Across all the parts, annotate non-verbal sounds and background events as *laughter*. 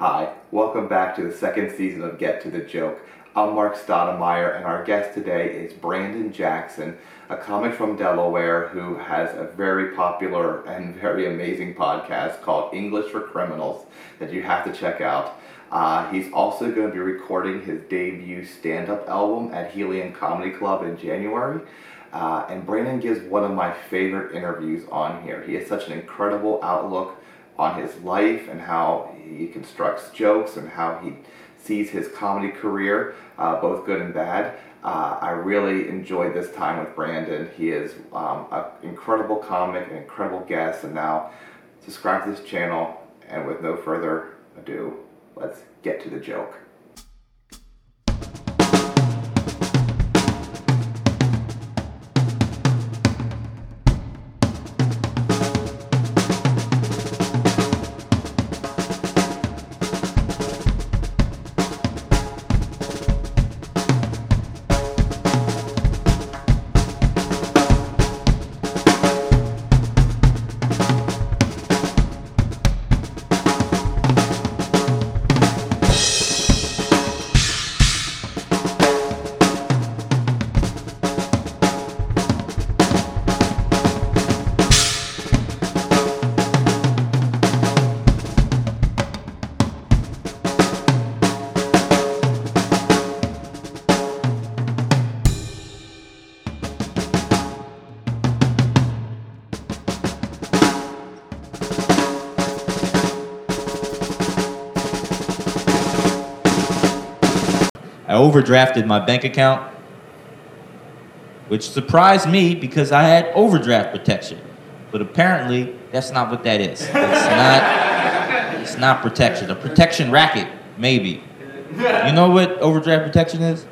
Hi, welcome back to the second season of Get to the Joke. I'm Marc Staud, and our guest today is Brandon Jackson, a comic from Delaware who has a very popular and very amazing podcast called English for Criminals that you have to check out. Uh, he's also going to be recording his debut stand up album at Helium Comedy Club in January. Uh, and Brandon gives one of my favorite interviews on here. He has such an incredible outlook on his life and how he constructs jokes and how he sees his comedy career, uh, both good and bad. Uh, I really enjoyed this time with Brandon. He is um, an incredible comic, an incredible guest, and now subscribe to this channel. And with no further ado, let's get to the joke. Overdrafted my bank account, which surprised me because I had overdraft protection. But apparently, that's not what that is. It's not. It's not protection. A protection racket, maybe. You know what overdraft protection is?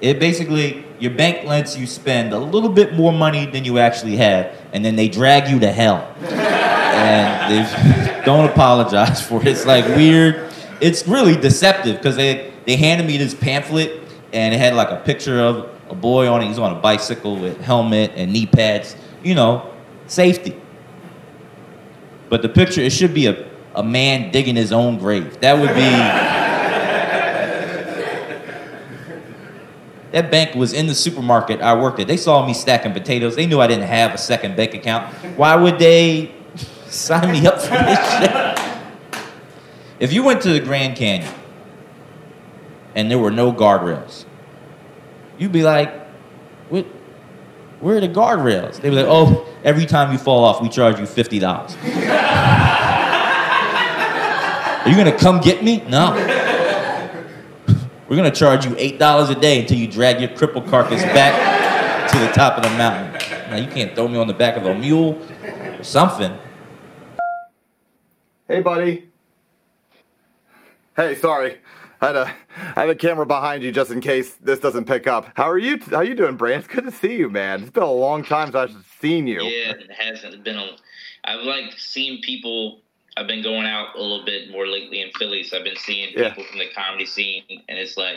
It basically your bank lets you spend a little bit more money than you actually have, and then they drag you to hell. And they *laughs* don't apologize for it. It's like weird. It's really deceptive because they they handed me this pamphlet and it had like a picture of a boy on it. He's on a bicycle with helmet and knee pads. You know, safety. But the picture, it should be a, a man digging his own grave. That would be. *laughs* That bank was in the supermarket I worked at. They saw me stacking potatoes. They knew I didn't have a second bank account. Why would they *laughs* sign me up for this shit? If you went to the Grand Canyon and there were no guardrails, you'd be like, what, where are the guardrails? They'd be like, oh, every time you fall off, we charge you $50. *laughs* are you gonna come get me? No. We're gonna charge you $8 a day until you drag your crippled carcass back to the top of the mountain. Now, you can't throw me on the back of a mule or something. Hey, buddy. Hey, sorry. I had a I have a camera behind you just in case this doesn't pick up. How are you? How are you doing, Brand? It's good to see you, man. It's been a long time since I've seen you. Yeah, it hasn't been a. I've like seen people. I've been going out a little bit more lately in Philly, so I've been seeing Yeah. people from the comedy scene, and it's like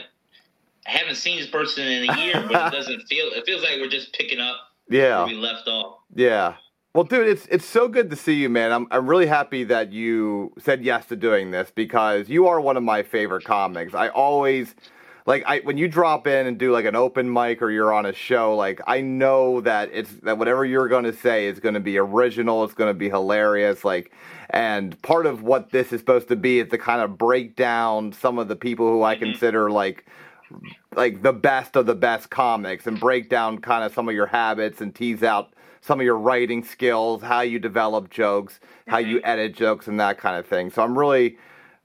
I haven't seen this person in a *laughs* year, but it doesn't feel. It feels like we're just picking up where Yeah, we left off. yeah. Well, dude, it's it's so good to see you, man. I'm I'm really happy that you said yes to doing this because you are one of my favorite comics. I always like I when you drop in and do like an open mic or you're on a show, like I know that it's that whatever you're going to say is going to be original, it's going to be hilarious, like and part of what this is supposed to be is to kind of break down some of the people who I Mhm. consider like like the best of the best comics and break down kind of some of your habits and tease out some of your writing skills, how you develop jokes, how you edit jokes and that kind of thing. So I'm really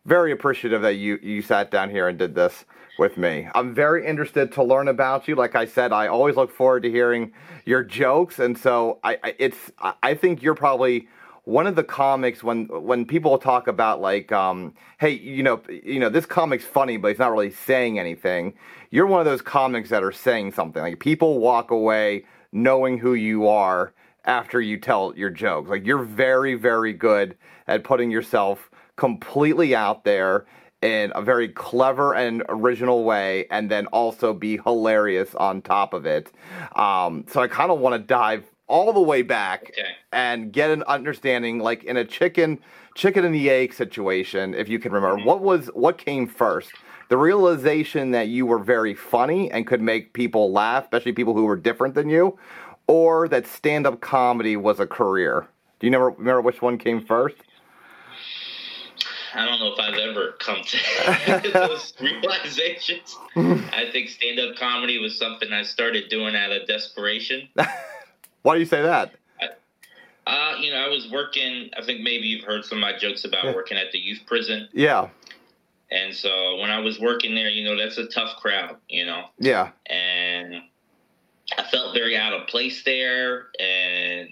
very appreciative that you you sat down here and did this with me. I'm very interested to learn about you. Like I said, I always look forward to hearing your jokes and so I, I it's I I think you're probably one of the comics when when people talk about like um hey you know you know this comic's funny but he's not really saying anything you're one of those comics that are saying something like people walk away knowing who you are after you tell your jokes like you're very very good at putting yourself completely out there in a very clever and original way and then also be hilarious on top of it um, so i kind of want to dive all the way back Okay. and get an understanding, like in a chicken chicken and the egg situation, if you can remember. Mhm. What was what came first? The realization that you were very funny and could make people laugh, especially people who were different than you, or that stand-up comedy was a career. Do you never remember which one came first? I don't know if I've ever come to *laughs* *laughs* those realizations. I think stand up comedy was something I started doing out of desperation. *laughs* Why do you say that? Uh, you know, I was working, I think maybe you've heard some of my jokes about working at the youth prison. Yeah, And so when I was working there, you know, that's a tough crowd, you know, yeah, and I felt very out of place there. And,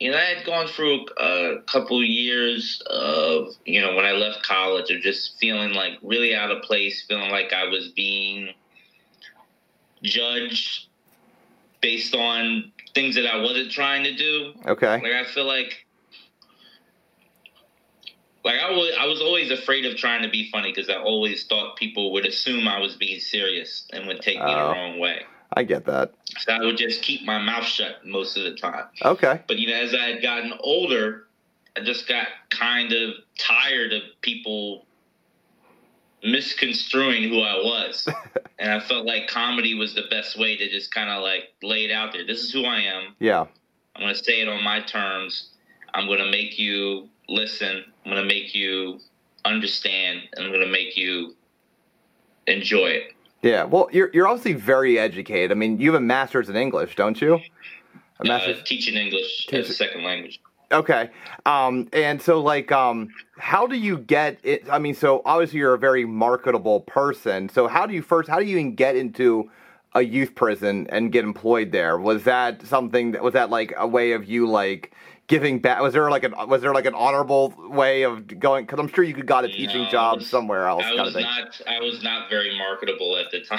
you know, I had gone through a couple years of, you know, when I left college of just feeling like really out of place, feeling like I was being judged based on things that I wasn't trying to do. okay, Like I feel like like I was I was always afraid of trying to be funny because I always thought people would assume I was being serious and would take me the Oh. wrong way. I get that. So I would just keep my mouth shut most of the time. Okay, But you know, as I had gotten older, I just got kind of tired of people misconstruing who I was. *laughs* and I felt like comedy was the best way to just kind of like lay it out there. This is who I am. yeah, I'm to say it on my terms. I'm going to make you listen. I'm going to make you understand. And I'm going to make you enjoy it. yeah. Well, you're you're obviously very educated. I mean, you have a master's in English, don't you? A Uh, teaching English Teach- as a second language. Okay. Um, and so like, um, how do you get it? I mean, so obviously you're a very marketable person. So how do you first, how do you even get into a youth prison and get employed there? Was that something that, was that like a way of you like giving back? Was there like an, was there like an honorable way of going? Cause I'm sure you could got a teaching No, job it's- somewhere else I was not. I was not very marketable at the *laughs* time.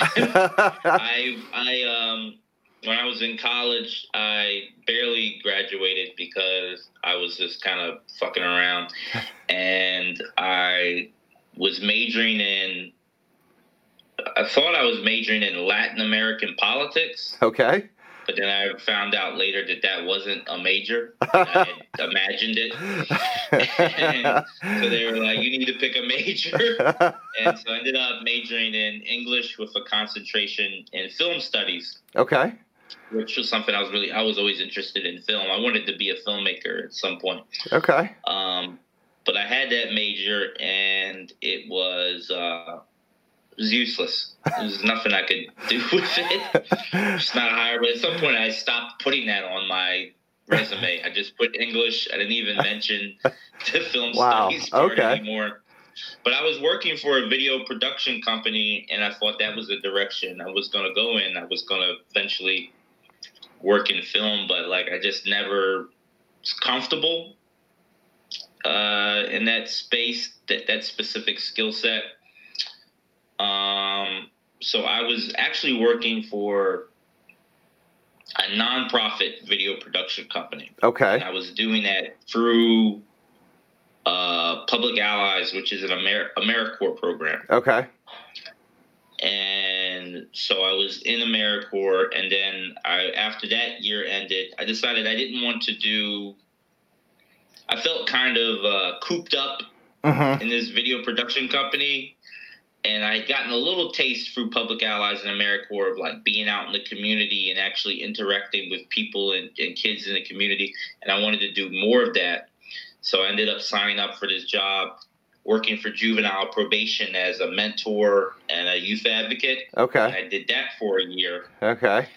I I um when I was in college, I barely graduated because I was just kind of fucking around, and I was majoring in. I thought I was majoring in Latin American politics, okay. But then I found out later that that wasn't a major. *laughs* I imagined it. *laughs* So they were like, "You need to pick a major." *laughs* and so I ended up majoring in English with a concentration in film studies, okay. which was something I was really I was always interested in film. I wanted to be a filmmaker at some point. Okay. Um, but I had that major, and it was uh, it was useless. There was nothing I could *laughs* do with it. It's not higher, but at some point I stopped putting that on my resume. I just put English. I didn't even mention the film Wow, studies part okay. anymore. But I was working for a video production company, and I thought that was the direction I was going to go in. I was going to eventually work in film, but like I just never was comfortable uh, in that space, that that specific skill set. Um, so I was actually working for a nonprofit video production company. And Okay. I was doing that through uh, Public Allies, which is an Amer- AmeriCorps program. Okay. And so I was in AmeriCorps, and then I, after that year ended, I decided I didn't want to do. I felt kind of uh, cooped up hmm in this video production company. And I had gotten a little taste through Public Allies and AmeriCorps of like being out in the community and actually interacting with people and, and kids in the community. And I wanted to do more of that. So I ended up signing up for this job, working for juvenile probation as a mentor and a youth advocate. And Okay. I did that for a year. Okay.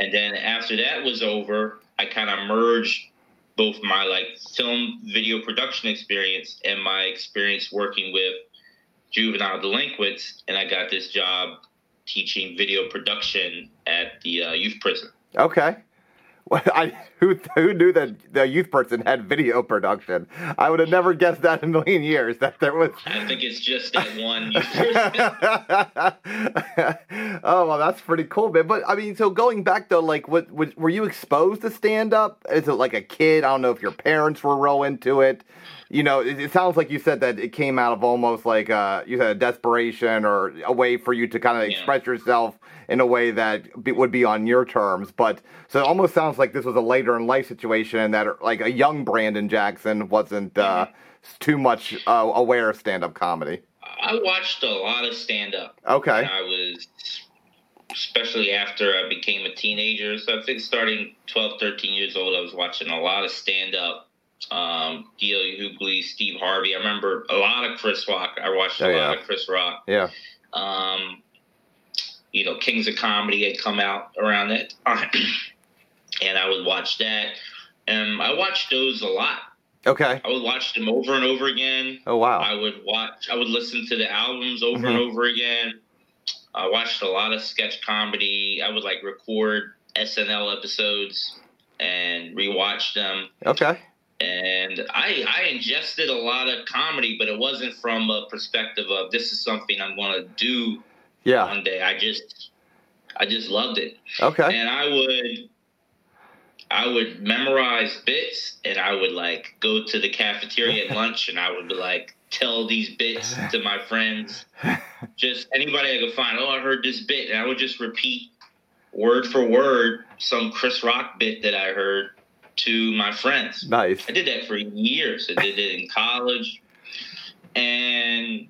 And then after that was over, I kind of merged both my like film video production experience and my experience working with juvenile delinquents, and I got this job teaching video production at the uh, youth prison. Okay. I who who knew that the youth person had video production? I would have never guessed that in a million years that there was. I think it's just that one youth person. *laughs* oh well, that's pretty cool, man. But I mean, so going back though, like, what, what were you exposed to stand up? Is it like a kid? I don't know if your parents were real into it. You know, it, it sounds like you said that it came out of almost like uh, you said a desperation or a way for you to kind of Yeah. express yourself in a way that be, would be on your terms. But so it almost sounds like this was a later in life situation, and that like a young Brandon Jackson wasn't uh, too much uh, aware of stand up comedy. I watched a lot of stand up. Okay. I was, especially after I became a teenager. So I think starting 12, 13 years old, I was watching a lot of stand up. Um, D.L. Hughley, Steve Harvey. I remember a lot of Chris Rock. I watched a Oh, lot of Chris Rock. Yeah. Um, you know, Kings of Comedy had come out around that time, *clears throat* and I would watch that. And I watched those a lot. Okay. I would watch them over and over again. Oh wow. I would watch. I would listen to the albums over and Mhm. over again. I watched a lot of sketch comedy. I would like record SNL episodes and rewatch them. Okay. And I I ingested a lot of comedy, but it wasn't from a perspective of this is something I'm going to do Yeah. one day. I just I just loved it, Okay. and I would. I would memorize bits and I would like go to the cafeteria at *laughs* lunch and I would be like tell these bits to my friends. Just anybody I could find, oh, I heard this bit. And I would just repeat word for word some Chris Rock bit that I heard to my friends. Nice. I did that for years. I did it in college. And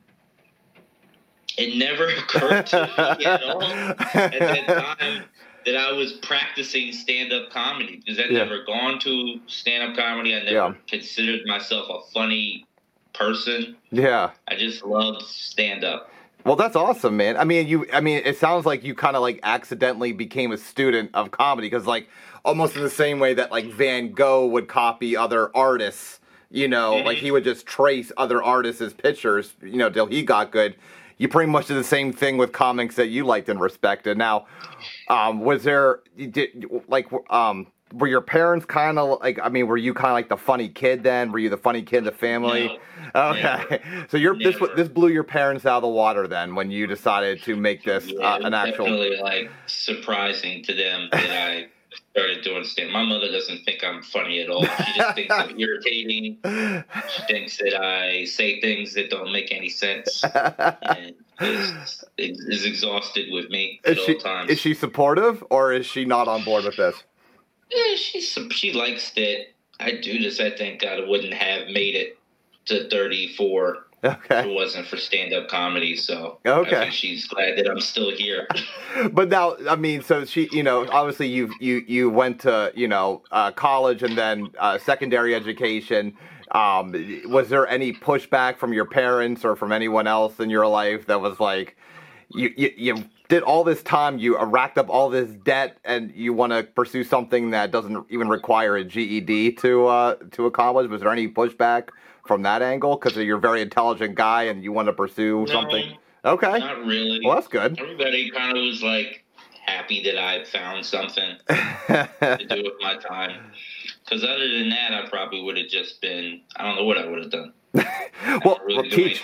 it never *laughs* occurred to me at all at that *laughs* time that I was practicing stand up comedy because I'd Yeah. never gone to stand up comedy. I never Yeah. considered myself a funny person. Yeah. I just loved stand up. Well, that's awesome, man. I mean, you. I mean, it sounds like you kind of like accidentally became a student of comedy because, like, almost in the same way that like Van Gogh would copy other artists. You know, like Mhm. he would just trace other artists' pictures. You know, till he got good. You pretty much did the same thing with comics that you liked and respected. Now, um, was there did like um were your parents kind of like I mean were you kind of like the funny kid then? Were you the funny kid in the family? Okay, *laughs* so you're this Never. this blew your parents out of the water then when you decided to make this Yeah, uh, an actual. definitely like surprising to them that I started doing stand. My mother doesn't think I'm funny at all. She just thinks I'm *laughs* irritating. She thinks that I say things that don't make any sense, and is, is exhausted with me at is all she times. is she supportive or is she not on board with this? Yeah, she's she likes that I do this. I think I wouldn't have made it to 34 if Okay, it wasn't for stand up comedy. So Okay. She's glad that I'm still here. *laughs* but now I mean, so she, you know, obviously you you you went to you know uh, college and then uh, secondary education. Um, was there any pushback from your parents or from anyone else in your life that was like, you you, you did all this time, you uh, racked up all this debt, and you want to pursue something that doesn't even require a GED to uh, to accomplish? Was there any pushback from that angle? Because you're a very intelligent guy and you want to pursue something. Okay, Not really. well that's good. Everybody kind of was like happy that I found something *laughs* to do with my time. Because other than that, I probably would have just been, I don't know what I would have done. *laughs* Well, really teach.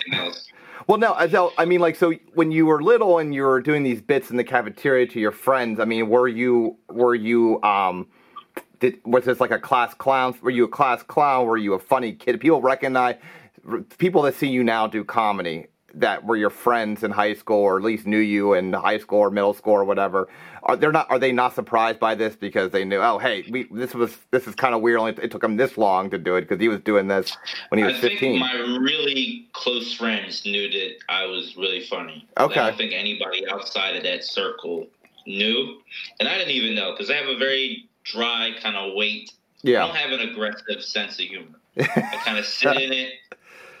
Well, no, Adele, I mean, like, so when you were little and you were doing these bits in the cafeteria to your friends, I mean, were you, were you, um, did, was this like a class clown? Were you a class clown? Were you a funny kid? People recognize, people that see you now do comedy that were your friends in high school or at least knew you in high school or middle school or whatever. Are they not, are they not surprised by this because they knew, oh, hey, we, this was, this is kind of weird. Only it took him this long to do it because he was doing this when he was I 15. my really close friends knew that I was really funny. okay I don't think anybody outside of that circle knew. And I didn't even know because I have a very dry kind of weight. I don't have an aggressive sense of humor. *laughs* I kind of sit in it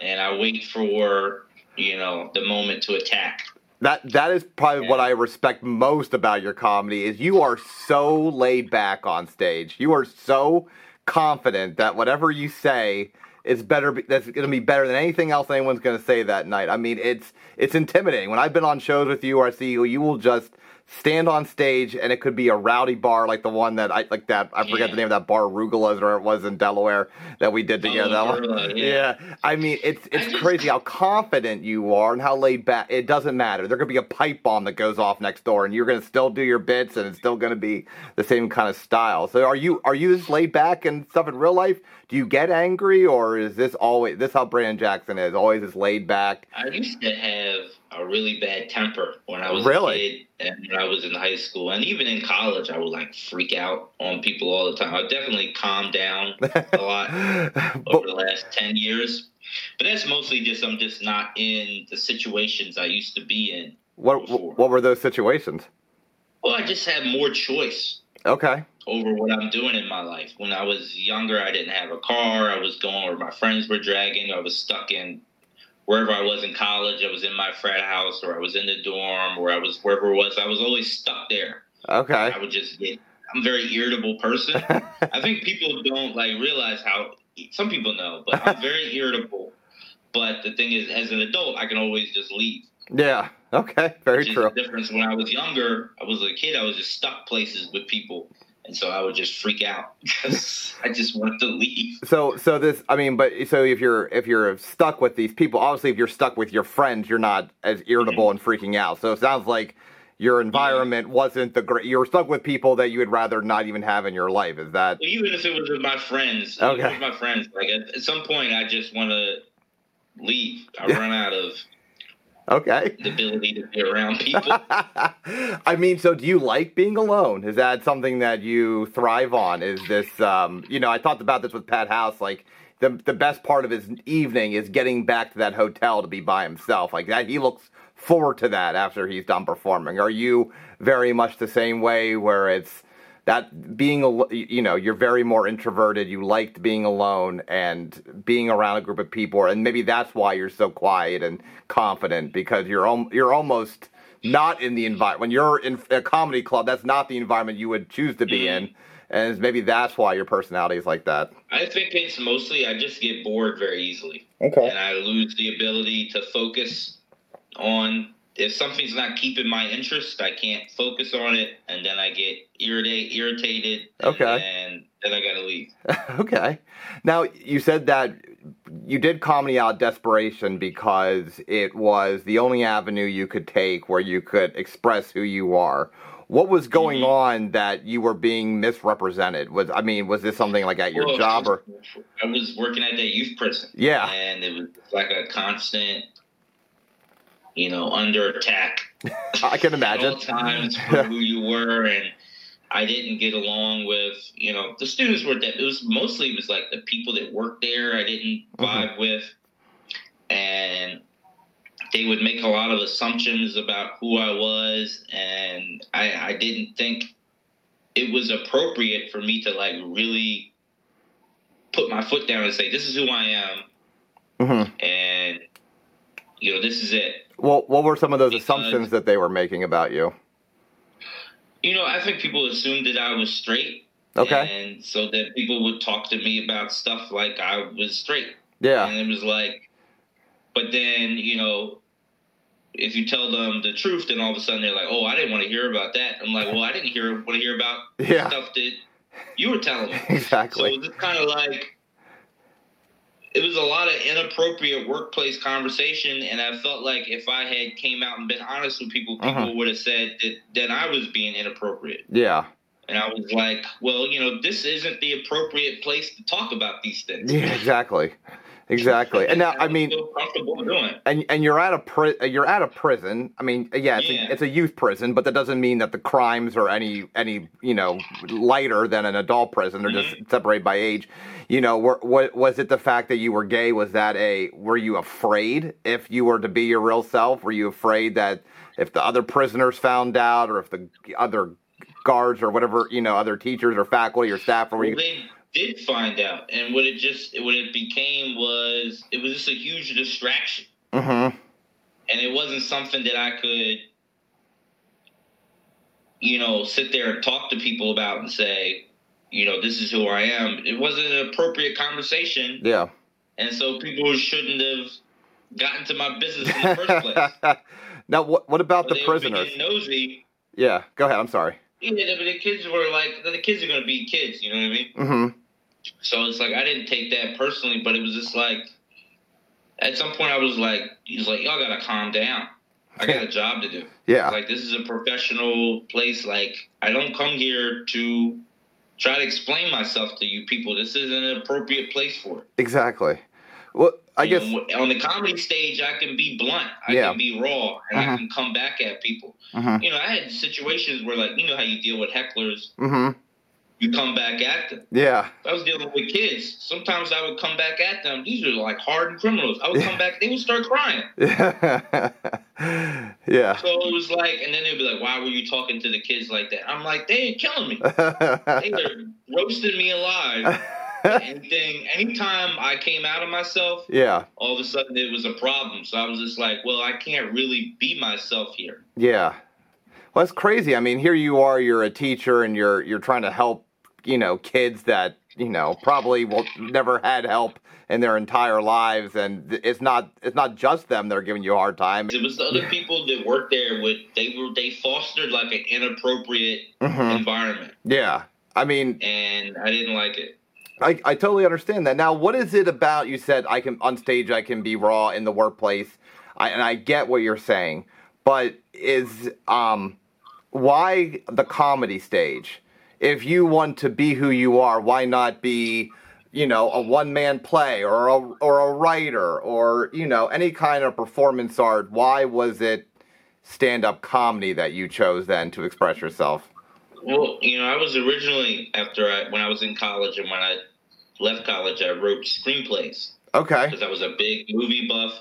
and I wait for, you know, the moment to attack. That that is probably what I respect most about your comedy is you are so laid back on stage. You are so confident that whatever you say is better. That's going to be better than anything else anyone's going to say that night. I mean, it's it's intimidating. When I've been on shows with you or I see you, you will just stand on stage and it could be a rowdy bar like the one that I like that I forget Yeah. the name of that bar Rugula's or it was in Delaware that we did oh, together. That one- yeah. yeah. I mean, it's it's just- crazy how confident you are and how laid back. It doesn't matter. There could be a pipe bomb that goes off next door, and you're gonna still do your bits, and it's still gonna be the same kind of style. So, are you are you this laid back and stuff in real life? do you get angry, or is this always this how Brandon Jackson is? Always is laid back. I used to have a really bad temper when I was Really? a kid and when I was in high school and even in college I would like freak out on people all the time. I definitely calmed down *laughs* a lot over the last 10 years. But that's mostly just I'm just not in the situations I used to be in. what what were those situations? Well, I just had more choice Okay. over what I'm doing in my life. When I was younger, I didn't have a car. I was going where my friends were dragging. I was stuck in wherever I was in college. I was in my frat house or I was in the dorm or I was wherever it was. I was always stuck there. Okay. I would just get, I'm a very irritable person. *laughs* I think people don't like realize how, some people know, but I'm *laughs* very irritable. But the thing is, as an adult, I can always just leave. yeah. Okay. Very Which true. the difference when I was younger. I was a kid. I was just stuck places with people, and so I would just freak out *laughs* because I just wanted to leave. So so this I mean, but so if you're if you're stuck with these people, obviously if you're stuck with your friends, you're not as irritable Mm-hmm. and freaking out. So it sounds like your environment wasn't the great. You're stuck with people that you would rather not even have in your life. Is that Even if it was with my friends, Okay. with my friends, like at, at some point, I just want to leave. I Yeah. run out of okay? the ability to be around people. *laughs* I mean, so do you like being alone? Is that something that you thrive on? Is this, um, you know, I talked about this with Pat House. Like the the best part of his evening is getting back to that hotel to be by himself. Like that, he looks forward to that after he's done performing. Are you very much the same way, where it's that being, al- you know, you're very more introverted. You liked being alone and being around a group of people, and maybe that's why you're so quiet and confident because you're al- you're almost not in the environment when you're in a comedy club. That's not the environment you would choose to be mm-hmm. in, and maybe that's why your personality is like that. I think it's mostly I just get bored very easily. Okay. and I lose the ability to focus on if something's not keeping my interest, I can't focus on it, and then I get irritated, irritated, Okay. and then I gotta leave. *laughs* okay. Now you said that you did comedy out of desperation because it was the only avenue you could take where you could express who you are. What was going Mhm. on that you were being misrepresented? Was I mean, was this something like at your Well, job or? I was working at that youth prison, Yeah. and it was like a constant, you know, under attack *laughs* I can at imagine. all times for who you were, and I didn't get along with, you know, the students were that it was mostly it was like the people that worked there I didn't Mhm. vibe with, and they would make a lot of assumptions about who I was, and I, I didn't think it was appropriate for me to like really put my foot down and say, "This is who I am," hmm and you know, this is it. Well, what were some of those Because- assumptions that they were making about you? You know, I think people assumed that I was straight. Okay. And so that people would talk to me about stuff like I was straight. Yeah. And it was like, but then, you know, if you tell them the truth, then all of a sudden they're like, oh, I didn't want to hear about that. I'm like, well, I didn't hear want to hear about *laughs* Yeah. stuff that you were telling me. *laughs* Exactly. So Exactly. it was kind of like, it was a lot of inappropriate workplace conversation, and I felt like if I had came out and been honest with people, people Uh-huh. would have said that, that I was being inappropriate. Yeah. And I was like, well, you know, this isn't the appropriate place to talk about these things. Yeah. Exactly. Exactly. And now, I mean, feel comfortable doing. it. and and you're at a pri- you're at a prison. I mean, yeah, it's, Yeah. A, it's a youth prison, but that doesn't mean that the crimes are any any you know lighter than an adult prison. They're Mm-hmm. just separated by age. You know, were, what was it? The fact that you were gay was that a? Were you afraid if you were to be your real self? Were you afraid that if the other prisoners found out, or if the other guards or whatever you know, other teachers or faculty or staff, or were Well, you? they did find out, and what it just what it became was it was just a huge distraction, Mm-hmm. and it wasn't something that I could, you know, sit there and talk to people about and say, you know, this is who I am. It wasn't an appropriate conversation, Yeah. and so people shouldn't have gotten to my business in the first place. *laughs* now, what what about the prisoners? nosy. Yeah. Go ahead. I'm sorry. Yeah, but the kids were like the kids are gonna be kids, you know what I mean? Mm-hmm. So it's like I didn't take that personally, but it was just like at some point I was like, he's like, y'all gotta calm down. I got a *laughs* job to do. Yeah. Like this is a professional place. Like I don't come here to try to explain myself to you people. This isn't an appropriate place for it. Exactly. Well, I guess. know, on the comedy stage, I can be blunt, I Yeah. can be raw, and Mhm. I can come back at people. Mhm. You know, I had situations where, like, you know how you deal with hecklers, Mhm. you come back at them. Yeah. If I was dealing with kids. Sometimes I would come back at them. These are like hardened criminals. I would come back, they would start crying. *laughs* yeah. So it was like, and then they'd be like, "Why were you talking to the kids like that?" I'm like, "They ain't killing me. *laughs* They are roasting me alive." *laughs* Anything, anytime I came out of myself, yeah. all of a sudden it was a problem. So I was just like, "Well, I can't really be myself here." Yeah. Well, that's crazy. I mean, here you are, you're a teacher and you're you're trying to help, you know, kids that, you know, probably will never had help in their entire lives and it's not it's not just them that are giving you a hard time. It was the other people that worked there. With they were they fostered like an inappropriate Mhm. environment, Yeah. I mean, and I didn't like it. I, I totally understand that. Now, what is it about you said I can on stage I can be raw in the workplace, I, and I get what you're saying, but is um why the comedy stage? If you want to be who you are, why not be, you know, a one man play or a or a writer or you know any kind of performance art? Why was it stand up comedy that you chose then to express yourself? Well, you know, I was originally after I when I was in college and when I left college, I wrote screenplays Okay. because I was a big movie buff.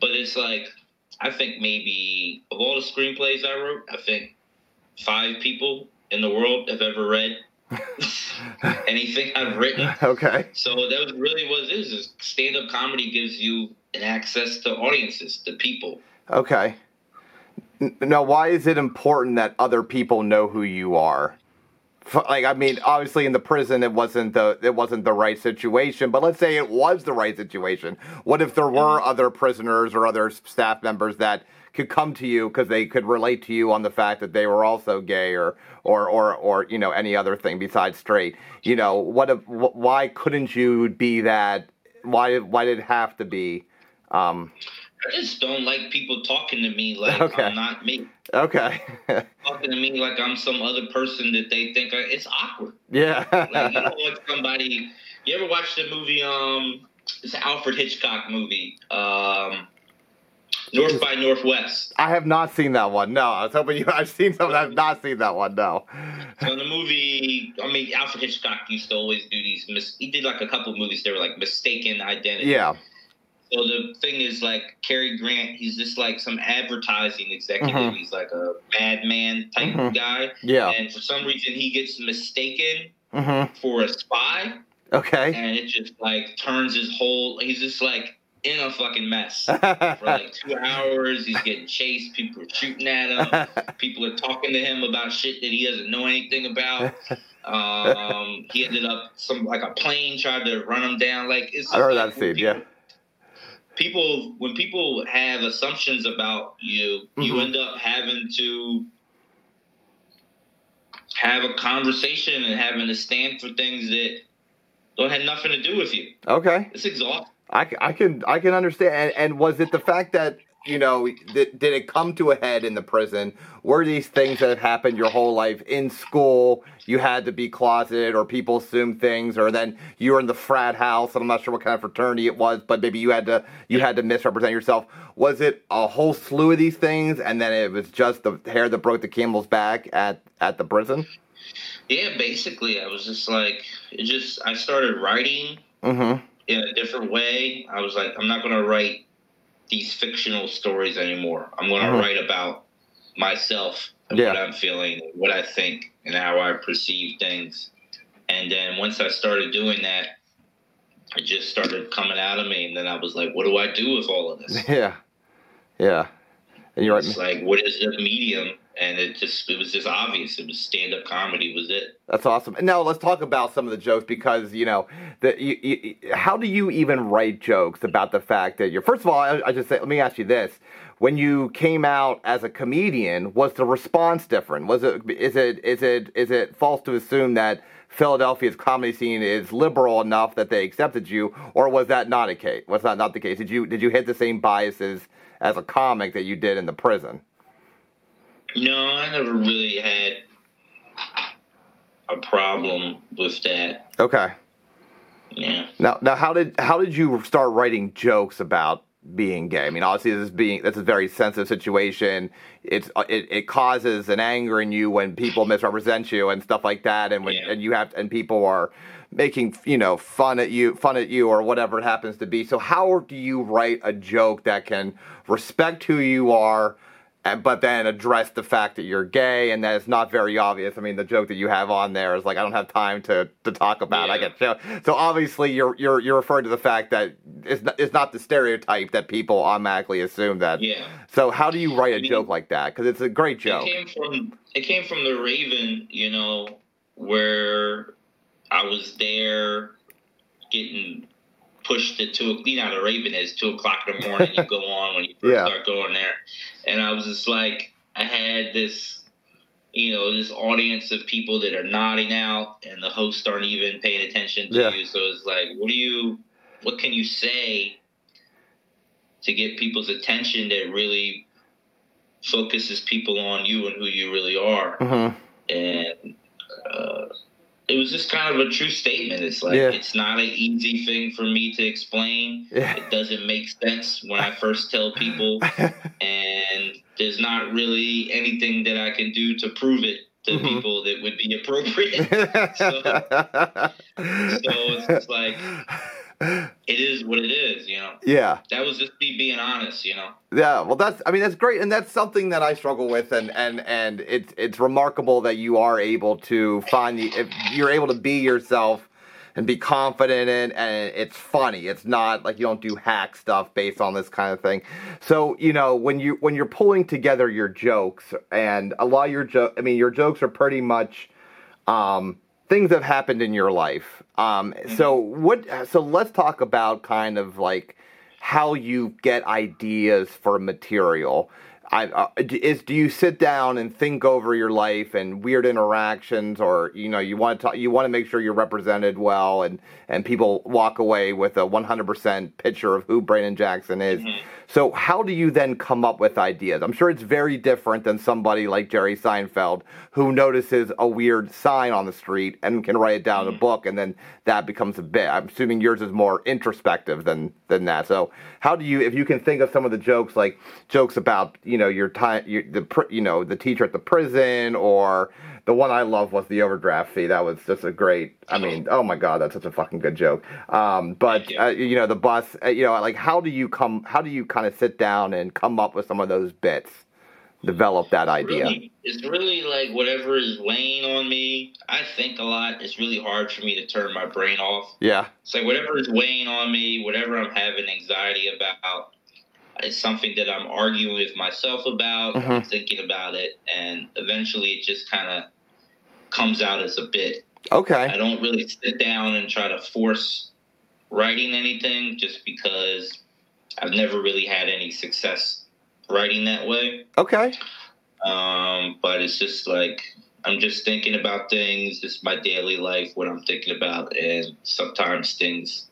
But it's like I think maybe of all the screenplays I wrote, I think five people in the world have ever read *laughs* anything I've written. Okay. So that was really what it is. is Stand up comedy gives you an access to audiences, to people. Okay. Now, why is it important that other people know who you are? Like, I mean, obviously, in the prison, it wasn't the it wasn't the right situation. But let's say it was the right situation. What if there were other prisoners or other staff members that could come to you because they could relate to you on the fact that they were also gay or or or or you know any other thing besides straight? You know, what if, wh- why couldn't you be that? Why why did it have to be? Um, I just don't like people talking to me like Okay. I'm not me. okay. *laughs* Talking to me like I'm some other person that they think I, it's awkward. Yeah. Like you don't want *laughs* somebody. You ever watch the movie? Um, it's an Alfred Hitchcock movie. Um, North by Northwest. I have not seen that one. No, I was hoping you. *laughs* I've seen some. I've not seen that one. No. So in the movie, I mean, Alfred Hitchcock used to always do these. Mis- he did like a couple of movies. They were like mistaken identity. Yeah. So the thing is, like Cary Grant, he's just like some advertising executive. Mhm. He's like a Mad Men type Mhm. guy, Yeah. and for some reason he gets mistaken Mm-hmm. for a spy, Okay. and it just like turns his whole. He's just like in a fucking mess *laughs* for like two hours. He's getting chased. People are shooting at him. *laughs* People are talking to him about shit that he doesn't know anything about. *laughs* Um, he ended up some like a plane tried to run him down. Like it's I heard like that scene. Yeah. People- when people have assumptions about you you Mhm. end up having to have a conversation and having to stand for things that don't have nothing to do with you Okay. it's exhausting I can I can understand. And, and was it the fact that you know did, did it come to a head in the prison? Were these things that had happened your whole life in school? You had to be closeted, or people assumed things, or then you were in the frat house, and I'm not sure what kind of fraternity it was, but maybe you had to you had to misrepresent yourself. Was it a whole slew of these things, and then it was just the hair that broke the camel's back at at the prison? yeah basically i was just like it just i started writing Mm-hmm. in a different way i was like i'm not going to write these fictional stories anymore i'm going to Mhm. write about myself and Yeah. what i'm feeling what i think and how i perceive things and then once i started doing that it just started coming out of me and then i was like what do i do with all of this *laughs* Yeah. Yeah. And you're it's right. like what is the medium and it just it was just obvious. It was stand-up comedy was it. That's awesome. Now let's talk about some of the jokes because you know you, you, how do you even write jokes about the fact that you're first of all I, I just say let me ask you this. When you came out as a comedian was the response different? Was it is it is it is it false to assume that Philadelphia's comedy scene is liberal enough that they accepted you or was that not a case was that not the case? Did you did you hit the same biases as a comic that you did in the prison no i never really had a problem with that. Okay. Yeah. Now, now, how did how did you start writing jokes about being gay? I mean, obviously, this is being that's a very sensitive situation. It's it, it causes an anger in you when people misrepresent you and stuff like that, and when Yeah. and you have and people are making you know fun at you fun at you or whatever it happens to be. So, how do you write a joke that can respect who you are? And, but then address the fact that you're gay and that it's not very obvious. I mean, the joke that you have on there is like I don't have time to, to talk about. I get so so obviously you're you're you're referring to the fact that it's not, it's not the stereotype that people automatically assume that. Yeah. So how do you write a I mean, joke like that? Because it's a great joke. It came from it came from the Raven, you know, where I was there getting pushed at two. You know the Raven is two o'clock in the morning. you go on when you *laughs* first Yeah. start going there, and I was just like, I had this, you know, this audience of people that are nodding out, and the hosts aren't even paying attention to Yeah. you. So it's like, what do you, what can you say to get people's attention that really focuses people on you and who you really are. hmm And uh, it was just kind of a true statement. It's like Yeah. it's not an easy thing for me to explain. Yeah. It doesn't make sense when I first tell people, *laughs* and there's not really anything that I can do to prove it to Mhm. people that would be appropriate. *laughs* so it's just like it is what it is, you know. yeah. That was just me being honest, you know. Yeah, well, that's I mean that's great, and that's something that I struggle with, and and and it's it's remarkable that you are able to find the if you're able to be yourself and be confident in, and it's funny. It's not like you don't do hack stuff based on this kind of thing. So you know when you when you're pulling together your jokes, and a lot of your joke, I mean your jokes are pretty much um, things have happened in your life. Um, so what? So let's talk about kind of like how you get ideas for material. I, uh, is do you sit down and think over your life and weird interactions, or you know you want to talk, you want to make sure you're represented well, and and people walk away with a 100% picture of who Brandon Jackson is. So how do you then come up with ideas? I'm sure it's very different than somebody like Jerry Seinfeld who notices a weird sign on the street and can write it down in a mm-hmm. book, and then that becomes a bit. I'm assuming yours is more introspective than than that. So how do you, if you can think of some of the jokes, like jokes about you know your time, your, the you know the teacher at the prison, or the one I love was the overdraft fee. That was just a great. I mean, oh my god, that's such a fucking good joke. Um, but you. uh, you know the bus. Uh, you know, like how do you come? How do you kind of sit down and come up with some of those bits? Develop that idea. Really, it's really like whatever is weighing on me. I think a lot. It's really hard for me to turn my brain off. Yeah. It's like whatever is weighing on me, whatever I'm having anxiety about, it's something that I'm arguing with myself about. I'm Mhm. thinking about it, and eventually it just kind of comes out as a bit. Okay. I don't really sit down and try to force writing anything just because I've never really had any success writing that way. Okay. Um, but it's just like I'm just thinking about things. It's my daily life, what I'm thinking about, and sometimes things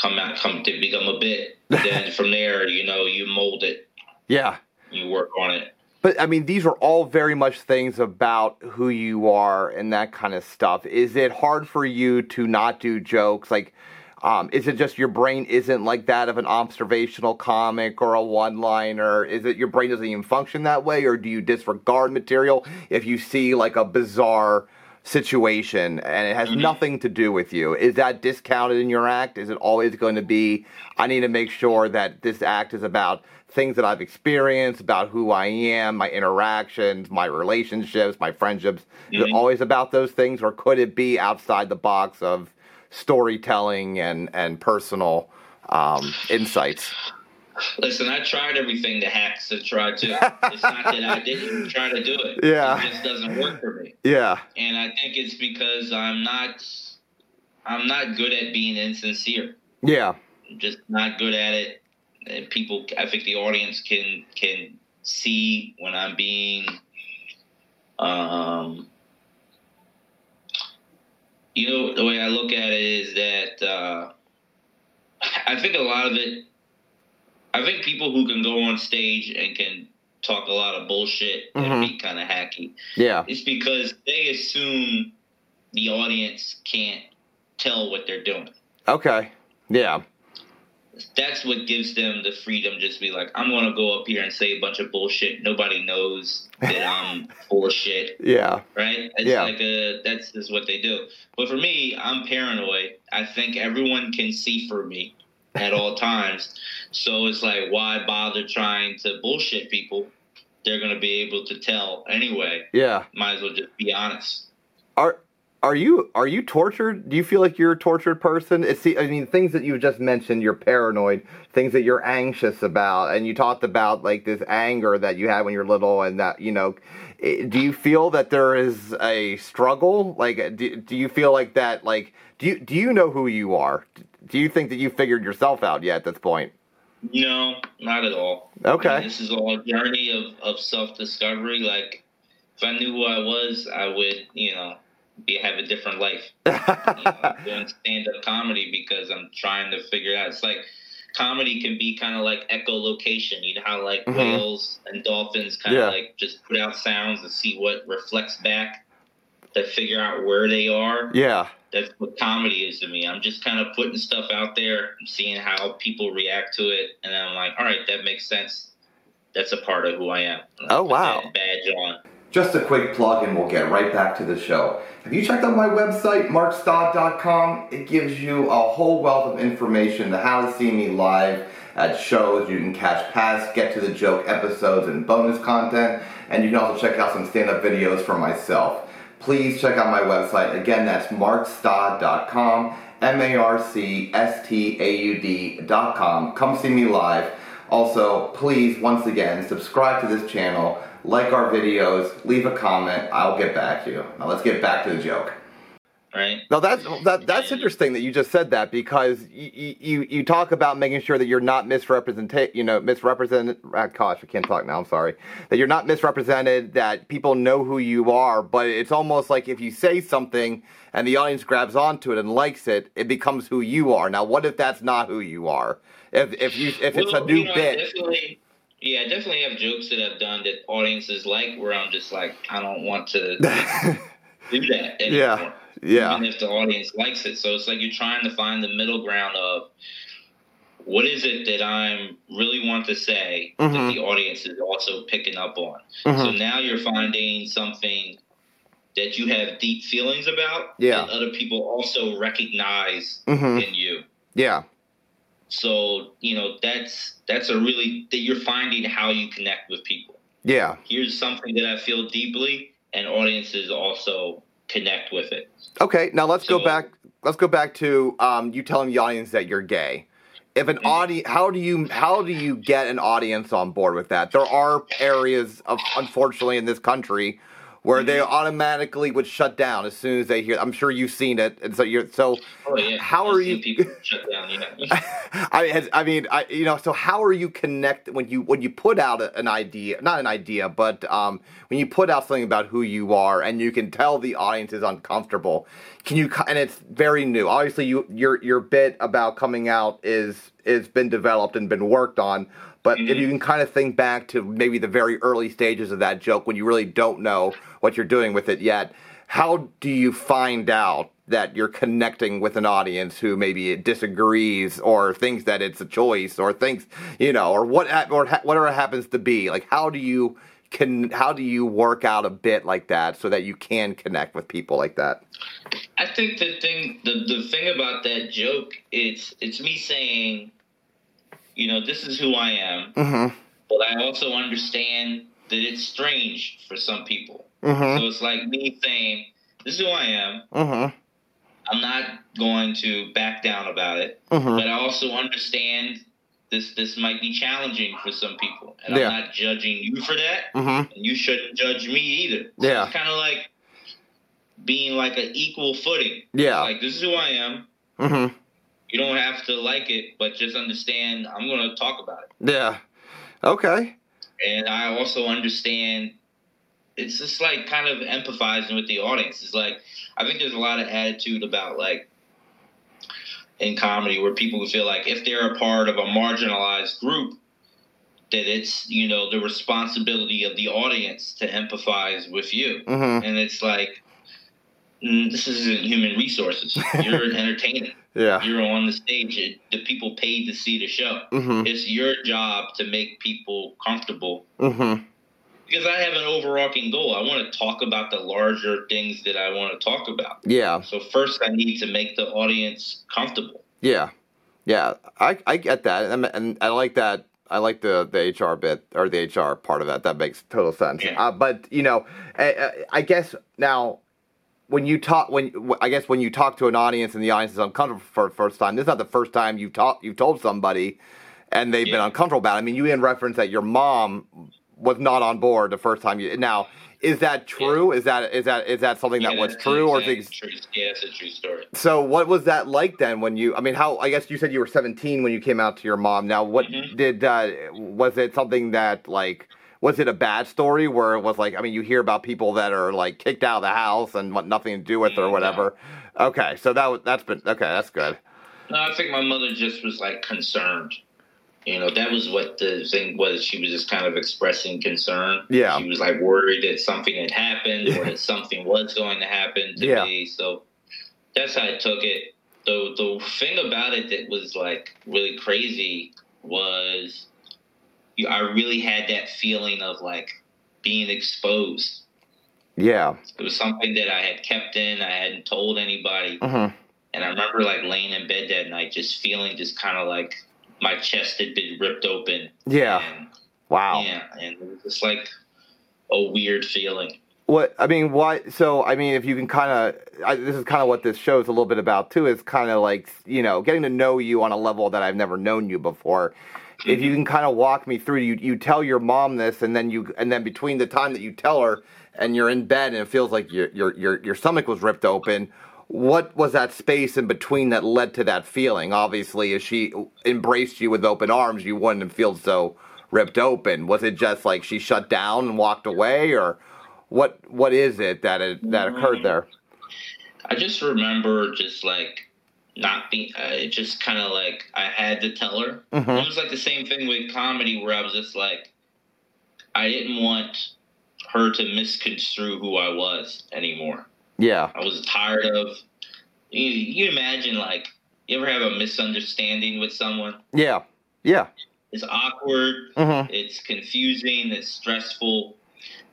come out, come to become a bit. *laughs* then from there, you know, you mold it, Yeah. you work on it. But I mean, these are all very much things about who you are and that kind of stuff. Is it hard for you to not do jokes? Like, um, is it just your brain isn't like that of an observational comic or a one liner? Is it your brain doesn't even function that way? Or do you disregard material if you see like a bizarre situation and it has Mhm. nothing to do with you? Is that discounted in your act? Is it always going to be, I need to make sure that this act is about things that I've experienced, about who I am, my interactions, my relationships, my friendships? Is it Mhm. always about those things, or could it be outside the box of storytelling and and personal um, insights? Listen, I tried everything the hacks have tried to. It's not that I didn't try to do it. *laughs* Yeah. It just doesn't work for me. Yeah, And I think it's because I'm not I'm not good at being insincere. yeah, I'm just not good at it. And people I think the audience can can see when I'm being um you know the way I look at it is that uh I think a lot of it I think people who can go on stage and can talk a lot of bullshit and Mhm. be kind of hacky. Yeah. It's because they assume the audience can't tell what they're doing. Okay. Yeah. That's what gives them the freedom just be like, I'm gonna go up here and say a bunch of bullshit. Nobody knows that I'm *laughs* full of shit, Yeah. right? It's Yeah. like a that's just what they do. But for me, I'm paranoid. I think everyone can see for me at all *laughs* times. So it's like, why bother trying to bullshit people? They're gonna be able to tell anyway. Yeah. Might as well just be honest. Are are you are you tortured? Do you feel like you're a tortured person? It's the, I mean things that you just mentioned. You're paranoid. Things that you're anxious about, and you talked about like this anger that you had when you're little, and that you know. Do you feel that there is a struggle? Like, do, do you feel like that? Like, do you do you know who you are? Do you think that you figured yourself out yet at this point? No, not at all. I mean, Okay. this is all a journey of, of self discovery. Like, if I knew who I was, I would, you know, be have a different life. *laughs* You know, I'm doing stand up comedy because I'm trying to figure out. It's like comedy can be kind of like echolocation. You know how like Mhm. whales and dolphins kind of Yeah. like just put out sounds and see what reflects back to figure out where they are. yeah. That's what comedy is to me. I'm just kind of putting stuff out there, seeing how people react to it, and then I'm like, all right, that makes sense. That's a part of who I am. And Oh, wow. Badge on. Just a quick plug and we'll get right back to the show. Have you checked out my website, marcstaud.com? It gives you a whole wealth of information to how to see me live at shows. You can catch past Get to the Joke episodes and bonus content, and you can also check out some stand up videos for myself. Please check out my website. Again, that's marcstaud.com, M A R C S T A U D.com. Come see me live. Also, please, once again, subscribe to this channel, like our videos, leave a comment. I'll get back to you. Now, let's get back to the joke. Right? Now that's that, that's interesting that you just said that because you you, you talk about making sure that you're not misrepresented, you know, misrepresented. Ah, gosh, I can't talk now. I'm sorry. That you're not misrepresented. That people know who you are, but it's almost like if you say something and the audience grabs onto it and likes it, it becomes who you are. Now, what if that's not who you are? If if you if it's a new you know, bit, yeah, I definitely have jokes that I've done that audiences like, where I'm just like, I don't want to *laughs* do that anymore. Yeah, yeah, Even if the audience likes it, so it's like you're trying to find the middle ground of what is it that I'm really want to say Mhm. that the audience is also picking up on. So Mhm. now you're finding something that you have deep feelings about Yeah. that other people also recognize Mhm. in you. yeah, So, you know, that's that's a really that you're finding how you connect with people. yeah. Here's something that I feel deeply and audiences also connect with it. Okay, now let's go back. Let's go back to um, you telling the audience that you're gay. If an Mhm. audience, how do you how do you get an audience on board with that? There are areas of unfortunately in this country where they Mm-hmm. automatically would shut down as soon as they hear. I'm sure you've seen it, and so you're so. Oh yeah. How I've are you- people shut down, yeah. *laughs* I, I mean, I, you know, so how are you connect when you when you put out an idea, not an idea, but um, when you put out something about who you are, and you can tell the audience is uncomfortable. Can you? And it's very new. Obviously, you your your bit about coming out is is been developed and been worked on. But if Mhm. you can kind of think back to maybe the very early stages of that joke when you really don't know what you're doing with it yet, how do you find out that you're connecting with an audience who maybe disagrees or thinks that it's a choice or thinks you know or what or ha- whatever it happens to be? Like how do you can how do you work out a bit like that so that you can connect with people like that? I think the thing the, the thing about that joke it's it's me saying, you know, this is who I am, mm-hmm. but I also understand that it's strange for some people. Mm-hmm So it's like me saying, This is who I am. mm-hmm I'm not going to back down about it. mm-hmm But I also understand this this might be challenging for some people. And Yeah. I'm not judging you for that. mm-hmm And you shouldn't judge me either. So Yeah. It's kind of like being like an equal footing. yeah Like this is who I am. mm-hmm You don't have to like it, but just understand I'm going to talk about it. yeah okay And I also understand it's just like kind of empathizing with the audience. It's like I think there's a lot of attitude about like in comedy where people feel like if they're a part of a marginalized group, that it's you know the responsibility of the audience to empathize with you, hmm and it's like mm, this isn't human resources. You're *laughs* an entertainer. Yeah. You're on the stage. It, the people paid to see the show. hmm It's your job to make people comfortable hmm because I have an overarching goal. I want to talk about the larger things that I want to talk about. Yeah. So first, I need to make the audience comfortable. Yeah, yeah, I, I get that, and, and I like that. I like the the HR bit or the HR part of that. That makes total sense. Yeah. Uh, but you know, I, I guess now when you talk when I guess when you talk to an audience and the audience is uncomfortable for the first time, this is not the first time you've talked you've told somebody and they've been uncomfortable about. It. I mean, you in reference that your mom was not on board the first time you. Now, is that true? Is that is that is that something that was true or is true? Yeah, it's a true story. So what was that like then when you I mean how I guess you said you were 17 when you came out to your mom. Now what Mhm. did uh was it something that like was it a bad story where it was like I mean you hear about people that are like kicked out of the house and want nothing to do with or Mm, whatever. Okay, so that was that's been okay, that's good. No, I think my mother just was like concerned. You know, that was what the thing was. She was just kind of expressing concern. Yeah. She was like worried that something had happened or that *laughs* something was going to happen to Yeah. me. So that's how I took it. The the thing about it that was like really crazy was you- I really had that feeling of like being exposed. Yeah. It was something that I had kept in. I hadn't told anybody. Mhm. And I remember like laying in bed that night, just feeling just kind of like my chest had been ripped open. Yeah. And, Wow. Yeah, and it was just like a weird feeling. What I mean, why? So I mean, if you can kind of, this is kind of what this show is a little bit about too. Is kind of like you know getting to know you on a level that I've never known you before. If you mm-hmm. can kind of walk me through, you you tell your mom this, and then you and then between the time that you tell her and you're in bed and it feels like your your your your stomach was ripped open. What was that space in between that led to that feeling? Obviously, if she embraced you with open arms, you wouldn't feel so ripped open. Was it just like she shut down and walked away, or what? What is it that it, that occurred there? I just remember just like not being, uh, it just kind of like I had to tell her. hmm It was like the same thing with comedy where I was just like, I didn't want her to misconstrue who I was anymore. Yeah, I was tired of. You, you imagine like you ever have a misunderstanding with someone? yeah, yeah. It's awkward. hmm It's confusing. It's stressful.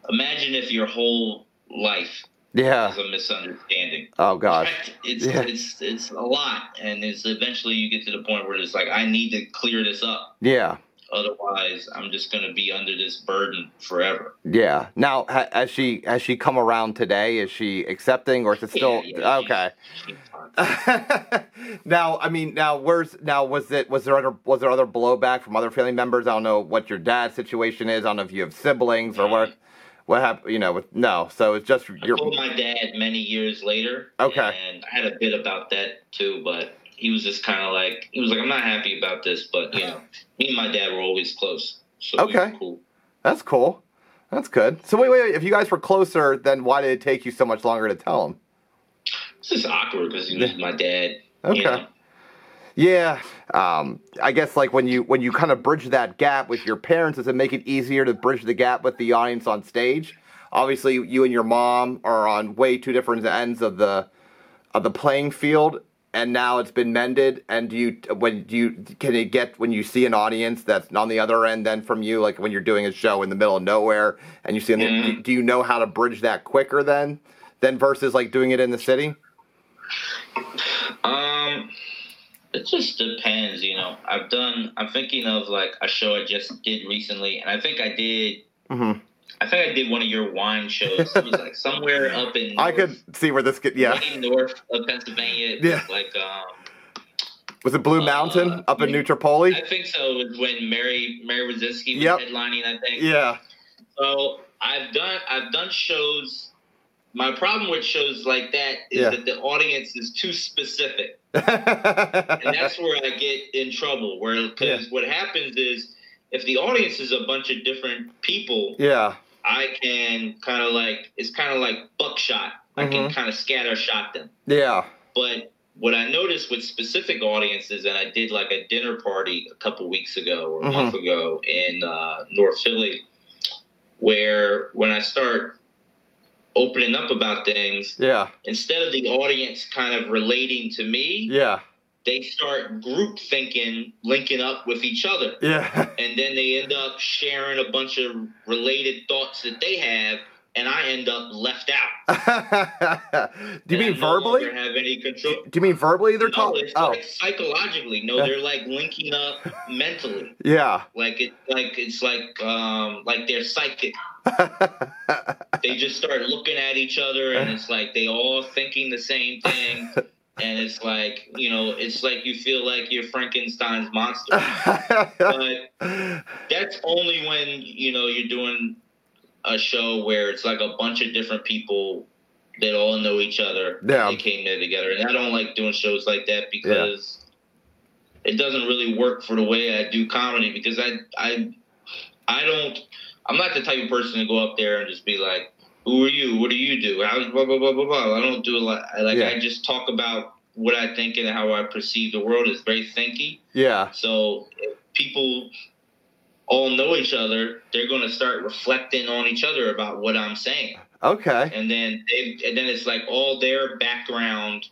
Imagine if your whole life Yeah. is a misunderstanding. Oh gosh. It's Yeah. it's it's a lot, and it's eventually you get to the point where it's like I need to clear this up. Yeah. Otherwise, I'm just gonna be under this burden forever. Yeah. Now, ha- has she has she come around today? Is she accepting, or is it still Yeah, yeah, okay? she's *laughs* now, I mean, now where's now was it was there other was there other blowback from other family members? I don't know what your dad's situation is. I don't know if you have siblings or what mm. what happened. You know, with no. So it's just I your told my dad many years later. Okay. And I had a bit about that too, but he was just kind of like he was like, I'm not happy about this, but you know, me and my dad were always close. So we Okay. cool. That's cool. That's good. So wait, wait, wait. If you guys were closer, then why did it take you so much longer to tell him? It's just awkward because he was my dad. Okay. You know? Yeah. Um, I guess like when you when you kind of bridge that gap with your parents, does it make it easier to bridge the gap with the audience on stage? Obviously, you and your mom are on way two different ends of the of the playing field, and now it's been mended. And do you when do you can it get when you see an audience that's on the other end then from you, like when you're doing a show in the middle of nowhere, and you see, Mhm. do, you know how to bridge that quicker then, than versus like doing it in the city? Um, it just depends, you know. I've done. I'm thinking of like a show I just did recently, and I think I did. hmm I think I did one of your wine shows. It was like somewhere up in. *laughs* I north- could see where this could. Yeah. north of Pennsylvania. Yeah. Like um, Was it Blue Uh, Mountain up in Nutropoli? I think so. It was when Mary Mary Wazinski was Yep. headlining. I think. Yeah. So I've done I've done shows. My problem with shows like that is Yeah. that the audience is too specific, *laughs* and that's where I get in trouble. Where because what happens is if the audience is a bunch of different people, yeah. I can kind of like it's kind of like buckshot. I can Mhm. kind of scatter shot them. Yeah. But what I noticed with specific audiences, and I did like a dinner party a couple weeks ago or a month ago in uh, North Philly, where when I start opening up about things, Yeah. instead of the audience kind of relating to me, Yeah. They start group thinking, linking up with each other. Yeah. *laughs* And then they end up sharing a bunch of related thoughts that they have, and I end up left out. *laughs* Do you And mean no verbally? have any control. Do you mean verbally they're no, talking? Oh, like psychologically. No, they're *laughs* like linking up mentally. yeah. Like it, like it's like um, like they're psychic. They just start looking at each other, and it's like they all thinking the same thing. And it's like you know, it's like you feel like you're Frankenstein's monster. *laughs* But that's only when you know you're doing a show where it's like a bunch of different people that all know each other. Yeah. They came there together, and I don't like doing shows like that because it doesn't really work for the way I do comedy. Because I I I don't. I'm not the type of person to go up there and just be like, "Who are you? What do you do? How blah blah blah blah blah." I don't do a lot. I, like Yeah. I just talk about what I think and how I perceive the world. It's very thinky. yeah. So if people all know each other, they're going to start reflecting on each other about what I'm saying, Okay. and then they, and then it's like all their background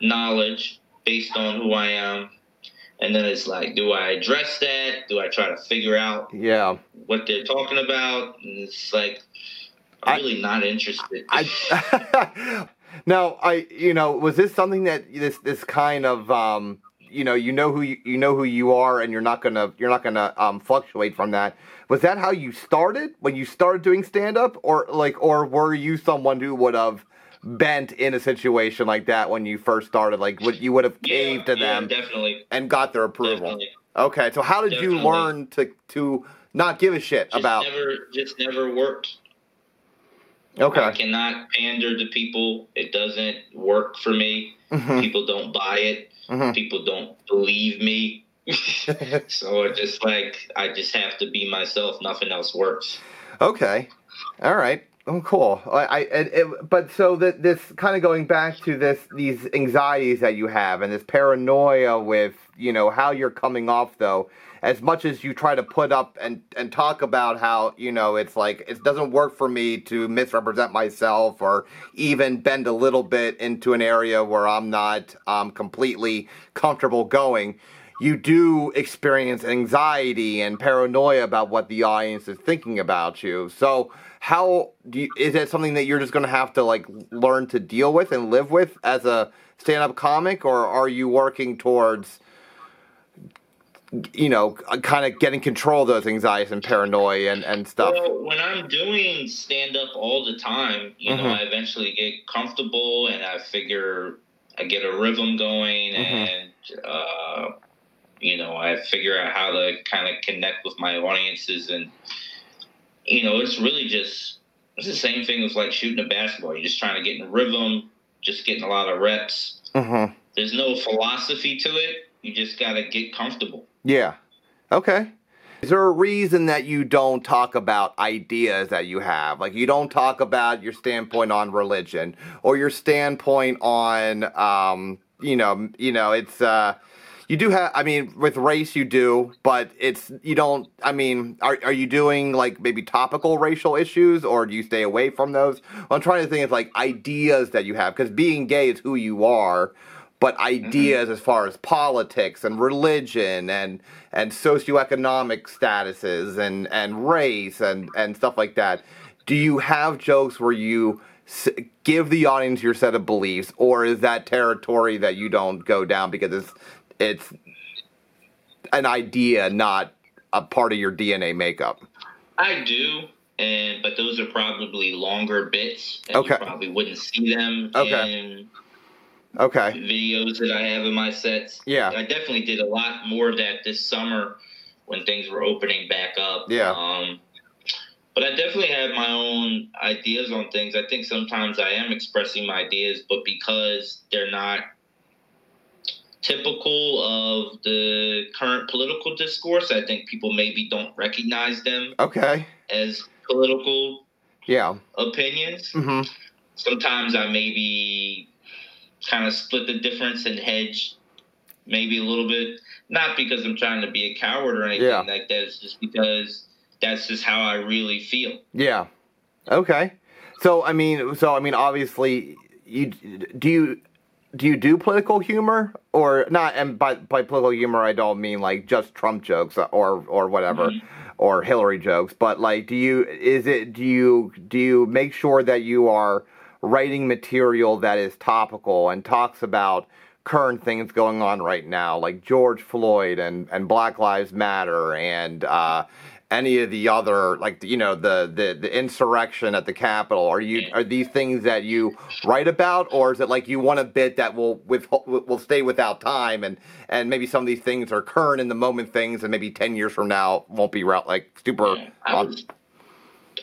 knowledge based on who I am, and then it's like, do I address that? Do I try to figure out Yeah. what they're talking about? And it's like I'm really not interested. I *laughs* now I you know was this something that this this kind of um you know you know who you, you know who you are and you're not gonna you're not gonna um fluctuate from that was that how you started when you started doing stand up or like or were you someone who would have bent in a situation like that when you first started like would you would have Yeah, caved to yeah, them definitely. and got their approval Definitely. okay so how did you learn to to not give a shit Just about never, just never worked. I cannot pander to people. It doesn't work for me. Mhm, People don't buy it. mhm. People don't believe me. *laughs* *laughs* so it's just like I just have to be myself. Nothing else works. Okay. All right. Oh, cool. I, I it, it, but so that this kind of going back to this these anxieties that you have and this paranoia with you know how you're coming off though. As much as you try to put up and and talk about how you know it's like it doesn't work for me to misrepresent myself or even bend a little bit into an area where I'm not um, completely comfortable going you do experience anxiety and paranoia about what the audience is thinking about you. So, how do you, is that something that you're just going to have to like learn to deal with and live with as a stand-up comic, or are you working towards, you know, kind of getting control of those anxieties and paranoia and and stuff? Well, when I'm doing stand up all the time, you know, Mhm. I eventually get comfortable and I figure I get a rhythm going Mhm. and, uh, you know, I figure out how to kind of connect with my audiences. And, you know, it's really just, it's the same thing as like shooting a basketball. You're just trying to get in rhythm, just getting a lot of reps. Mm-hmm. There's no philosophy to it. You just got to get comfortable. Yeah. Okay. Is there a reason that you don't talk about ideas that you have? Like you don't talk about your standpoint on religion or your standpoint on um, you know, you know, it's uh you do have I mean with race you do, but it's you don't I mean, are are you doing like maybe topical racial issues or do you stay away from those? What I'm trying to think is like ideas that you have cuz being gay is who you are but mm-hmm. ideas as far as politics and religion and and socioeconomic statuses and and race and and stuff like that do you have jokes where you s- give the audience your set of beliefs or is that territory that you don't go down because it's it's an idea not a part of your DNA makeup I do, and but those are probably longer bits, and Okay. you probably wouldn't see them Okay. in okay videos that I have in my sets. Yeah. I definitely did a lot more of that this summer when things were opening back up. Yeah. Um, but I definitely have my own ideas on things. I think sometimes I am expressing my ideas, but because they're not typical of the current political discourse, I think people maybe don't recognize them okay as political yeah opinions. Mm-hmm. Sometimes I maybe kind of split the difference and hedge maybe a little bit. Not because I'm trying to be a coward or anything Yeah. like that. It's just because that's just how I really feel. Yeah. Okay. So I mean, so I mean, obviously, you do you do you do political humor or not? And by by political humor, I don't mean like just Trump jokes or or whatever. Mm-hmm. Or Hillary jokes, but like, do you is it do you do you make sure that you are writing material that is topical and talks about current things going on right now, like George Floyd and, and Black Lives Matter and uh, any of the other, like you know, the, the the insurrection at the Capitol. Are you are these things that you write about, or is it like you want a bit that will with will stay without time, and and maybe some of these things are current in the moment things, and maybe ten years from now won't be like super. I was,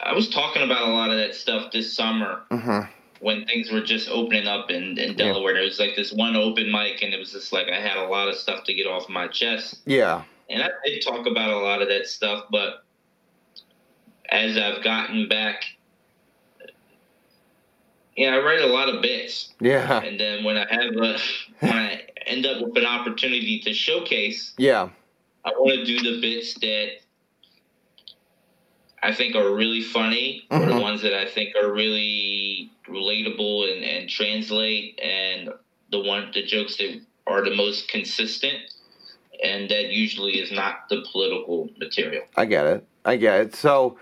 I was talking about a lot of that stuff this summer Mhm. When things were just opening up in, in Delaware. There was like this one open mic, and it was just like I had a lot of stuff to get off my chest. Yeah. And I did talk about a lot of that stuff, but as I've gotten back, yeah, I write a lot of bits, Yeah. and then when I have a, when I end up with an opportunity to showcase, Yeah. I want to do the bits that I think are really funny, or the Mhm. ones that I think are really relatable and, and translate, and the one the jokes that are the most consistent, and that usually is not the political material. I get it. I get it. So,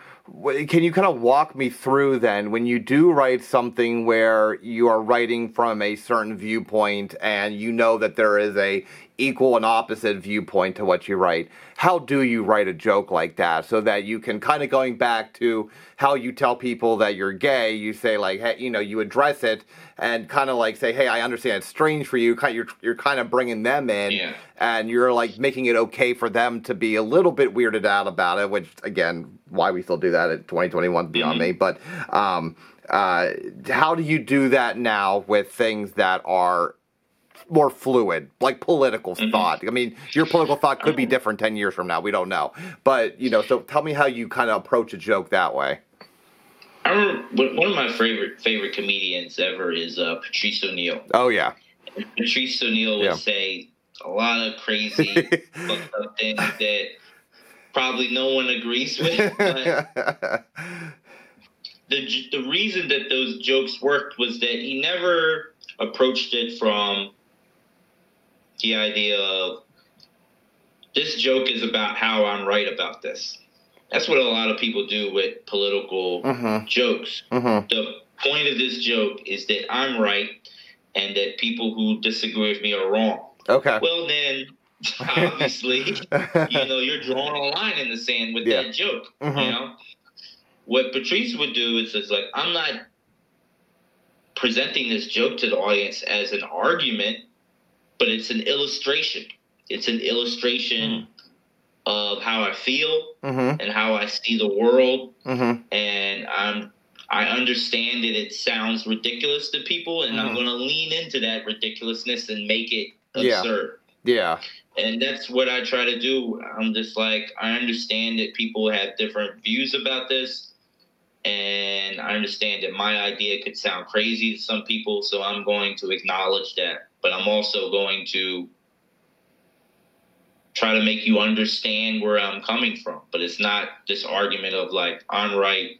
can you kind of walk me through then when you do write something where you are writing from a certain viewpoint and you know that there is a equal and opposite viewpoint to what you write? How do you write a joke like that so that you can kind of going back to how you tell people that you're gay? You say like, hey, you know, you address it and kind of like say, hey, I understand it's strange for you. Kind, you're you're kind of bringing them in Yeah. and you're like making it okay for them to be a little bit weirded out about it, which again, why we still do that in 2021 is beyond me. But um, uh, how do you do that now with things that are more fluid, like political thought? I mean, your political thought could be different 10 years from now. We don't know. But, you know, so tell me how you kind of approach a joke that way. I remember one one of my favorite favorite comedians ever is uh, Patrice O'Neal. Oh, yeah. Patrice O'Neal would Yeah. say a lot of crazy, *laughs* fucked up things that probably no one agrees with. But *laughs* the the reason that those jokes worked was that he never approached it from the idea of this joke is about how I'm right about this. That's what a lot of people do with political mm-hmm. jokes. Mm-hmm. The point of this joke is that I'm right and that people who disagree with me are wrong. Okay. Well, then, *laughs* obviously, you know, you're drawing a line in the sand with Yeah. that joke. Mhm. You know, what Patrice would do is, is like, I'm not presenting this joke to the audience as an argument, but it's an illustration. It's an illustration of how I feel mm-hmm. and how I see the world, Mm-hmm. and I'm. I understand that it sounds ridiculous to people, and I'm Mhm. going to lean into that ridiculousness and make it Yeah. absurd Yeah. and that's what I try to do. I'm just like I understand that people have different views about this, and I understand that my idea could sound crazy to some people, so I'm going to acknowledge that. But I'm also going to try to make you understand where I'm coming from. But it's not this argument of like I'm right,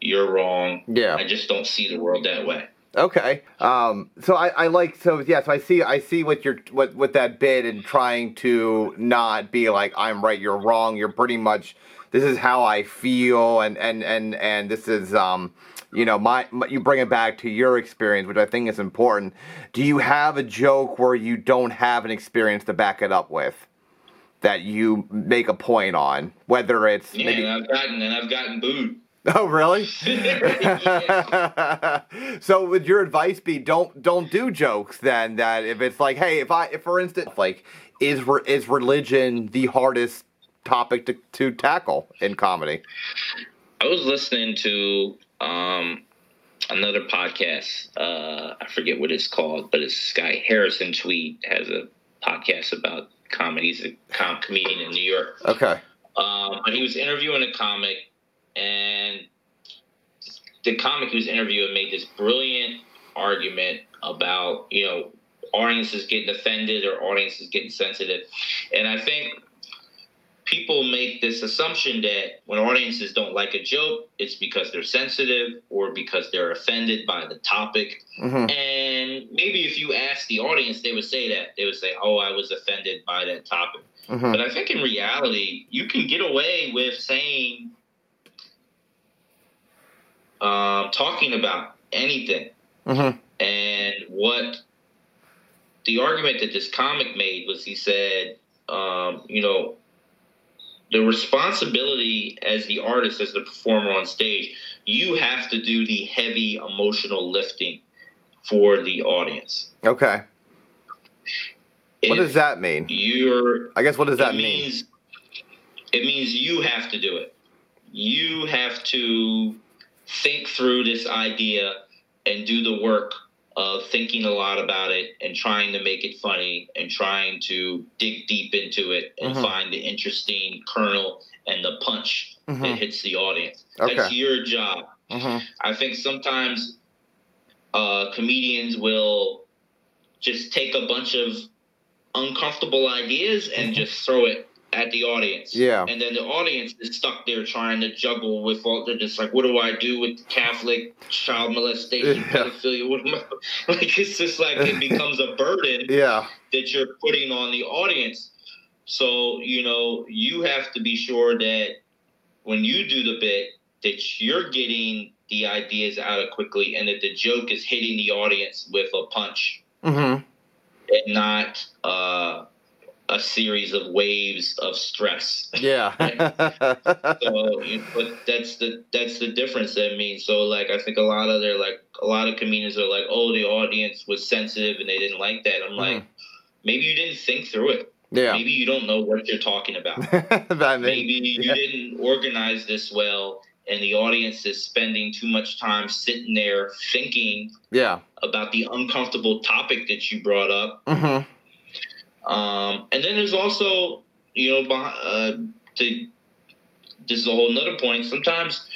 you're wrong. Yeah. I just don't see the world that way. Okay. Um, so I, I like so yeah. So I see I see what you're what with that bit and trying to not be like I'm right, you're wrong. You're pretty much this is how I feel and and and and this is um you know my, my you bring it back to your experience, which I think is important. Do you have a joke where you don't have an experience to back it up with? That you make a point on, whether it's Yeah, maybe and I've gotten and I've gotten booed. *laughs* Oh, really? *laughs* *laughs* So would your advice be don't don't do jokes then that if it's like hey if I if for instance like is re- is religion the hardest topic to, to tackle in comedy? I was listening to um, another podcast. Uh, I forget what it's called, but it's this guy Harrison Tweed has a podcast about comedy. He's a com- comedian in New York. Okay. Um, but he was interviewing a comic, and the comic he was interviewing made this brilliant argument about you know audiences getting offended or audiences getting sensitive, and I think people make this assumption that when audiences don't like a joke, it's because they're sensitive or because they're offended by the topic. Mhm. And maybe if you ask the audience, they would say that. They would say, Oh, I was offended by that topic. Mhm. But I think in reality, you can get away with saying, um, talking about anything. Mhm. And what the argument that this comic made was he said, um, you know, the responsibility as the artist, as the performer on stage, you have to do the heavy emotional lifting for the audience. Okay. What does that mean? You're I guess what does that it mean? means it means you have to do it. You have to think through this idea and do the work of thinking a lot about it and trying to make it funny and trying to dig deep into it and Mhm. find the interesting kernel and the punch that Mhm. hits the audience. Okay. That's your job. Mhm. I think sometimes uh, comedians will just take a bunch of uncomfortable ideas and just throw it at the audience. Mm-hmm. Yeah. And then the audience is stuck there trying to juggle with all. They're just like, what do I do with Catholic child molestation, Yeah. pedophilia? What am I? *laughs* Like it's just like it *laughs* becomes a burden Yeah. that you're putting on the audience. So, you know, you have to be sure that when you do the bit, that you're getting the ideas out of quickly and that the joke is hitting the audience with a punch Mhm. and not uh, a series of waves of stress. Yeah. *laughs* so, but that's the that's the difference that means. So, like, I think a lot of their like a lot of comedians are like, "Oh, the audience was sensitive and they didn't like that." I'm like, maybe you didn't think through it. yeah. Maybe you don't know what you're talking about. *laughs* that mean, Maybe you yeah. didn't organize this well, and the audience is spending too much time sitting there thinking yeah. about the uncomfortable topic that you brought up. Mhm. Um, and then there's also, you know, uh, to, this is a whole nother point. Sometimes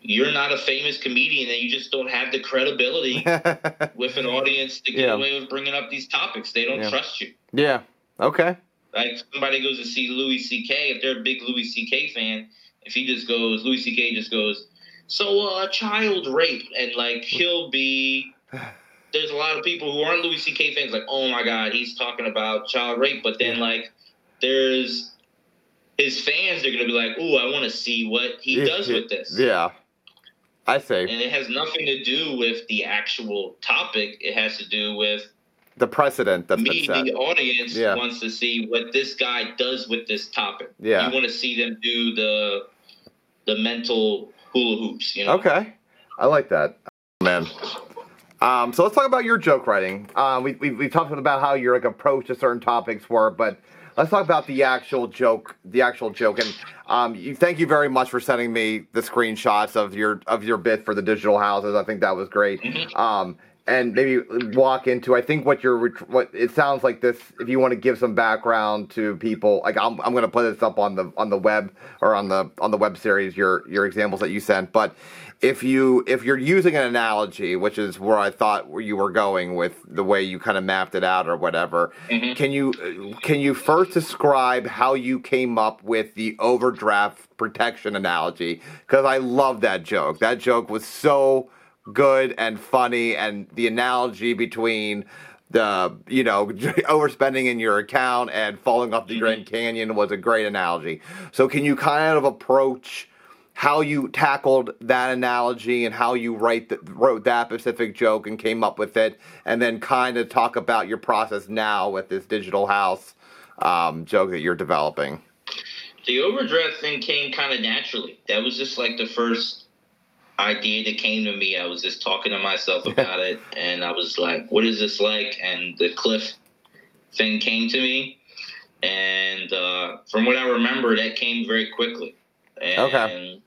you're not a famous comedian and you just don't have the credibility *laughs* with an audience to get Yeah. away with bringing up these topics. They don't Yeah. trust you. yeah. Okay. Like somebody goes to see Louis C.K. If they're a big Louis C.K. fan, if he just goes, Louis C.K. just goes, so uh, child rape, and like he'll be. *sighs* *laughs* There's a lot of people who aren't Louis C.K. fans, like, oh my god, he's talking about child rape, but then like, there's his fans. They're gonna be like, oh, I want to see what he does with this. Yeah. I say. And it has nothing to do with the actual topic. It has to do with The precedent that's me, the audience, Yeah. wants to see what this guy does with this topic. Yeah. You want to see them do the the mental hula hoops, you know? Okay. I like that. Man. Um, so let's talk about your joke writing. Um, we, we, we talked about how your like approach to certain topics were, but let's talk about the actual joke. The actual joke, and um, you, thank you very much for sending me the screenshots of your of your bit for the digital houses. I think that was great. Mhm. Um, and maybe walk into I think what you're what it sounds like this. If you want to give some background to people, like I'm I'm gonna put this up on the on the web or on the on the web series your your examples that you sent, but if you if you're using an analogy, which is where I thought where you were going with the way you kind of mapped it out or whatever, Mhm. can you can you first describe how you came up with the overdraft protection analogy? Because I love that joke. That joke was so good and funny, and the analogy between the you know *laughs* overspending in your account and falling off the Grand Canyon was a great analogy. So can you kind of approach how you tackled that analogy and how you write the, wrote that specific joke and came up with it, and then kind of talk about your process now with this digital house um, joke that you're developing. The overdraft thing came kind of naturally. That was just like the first idea that came to me. I was just talking to myself about it, and I was like, "What is this like?" And the cliff thing came to me, and uh, from what I remember, that came very quickly. And Okay.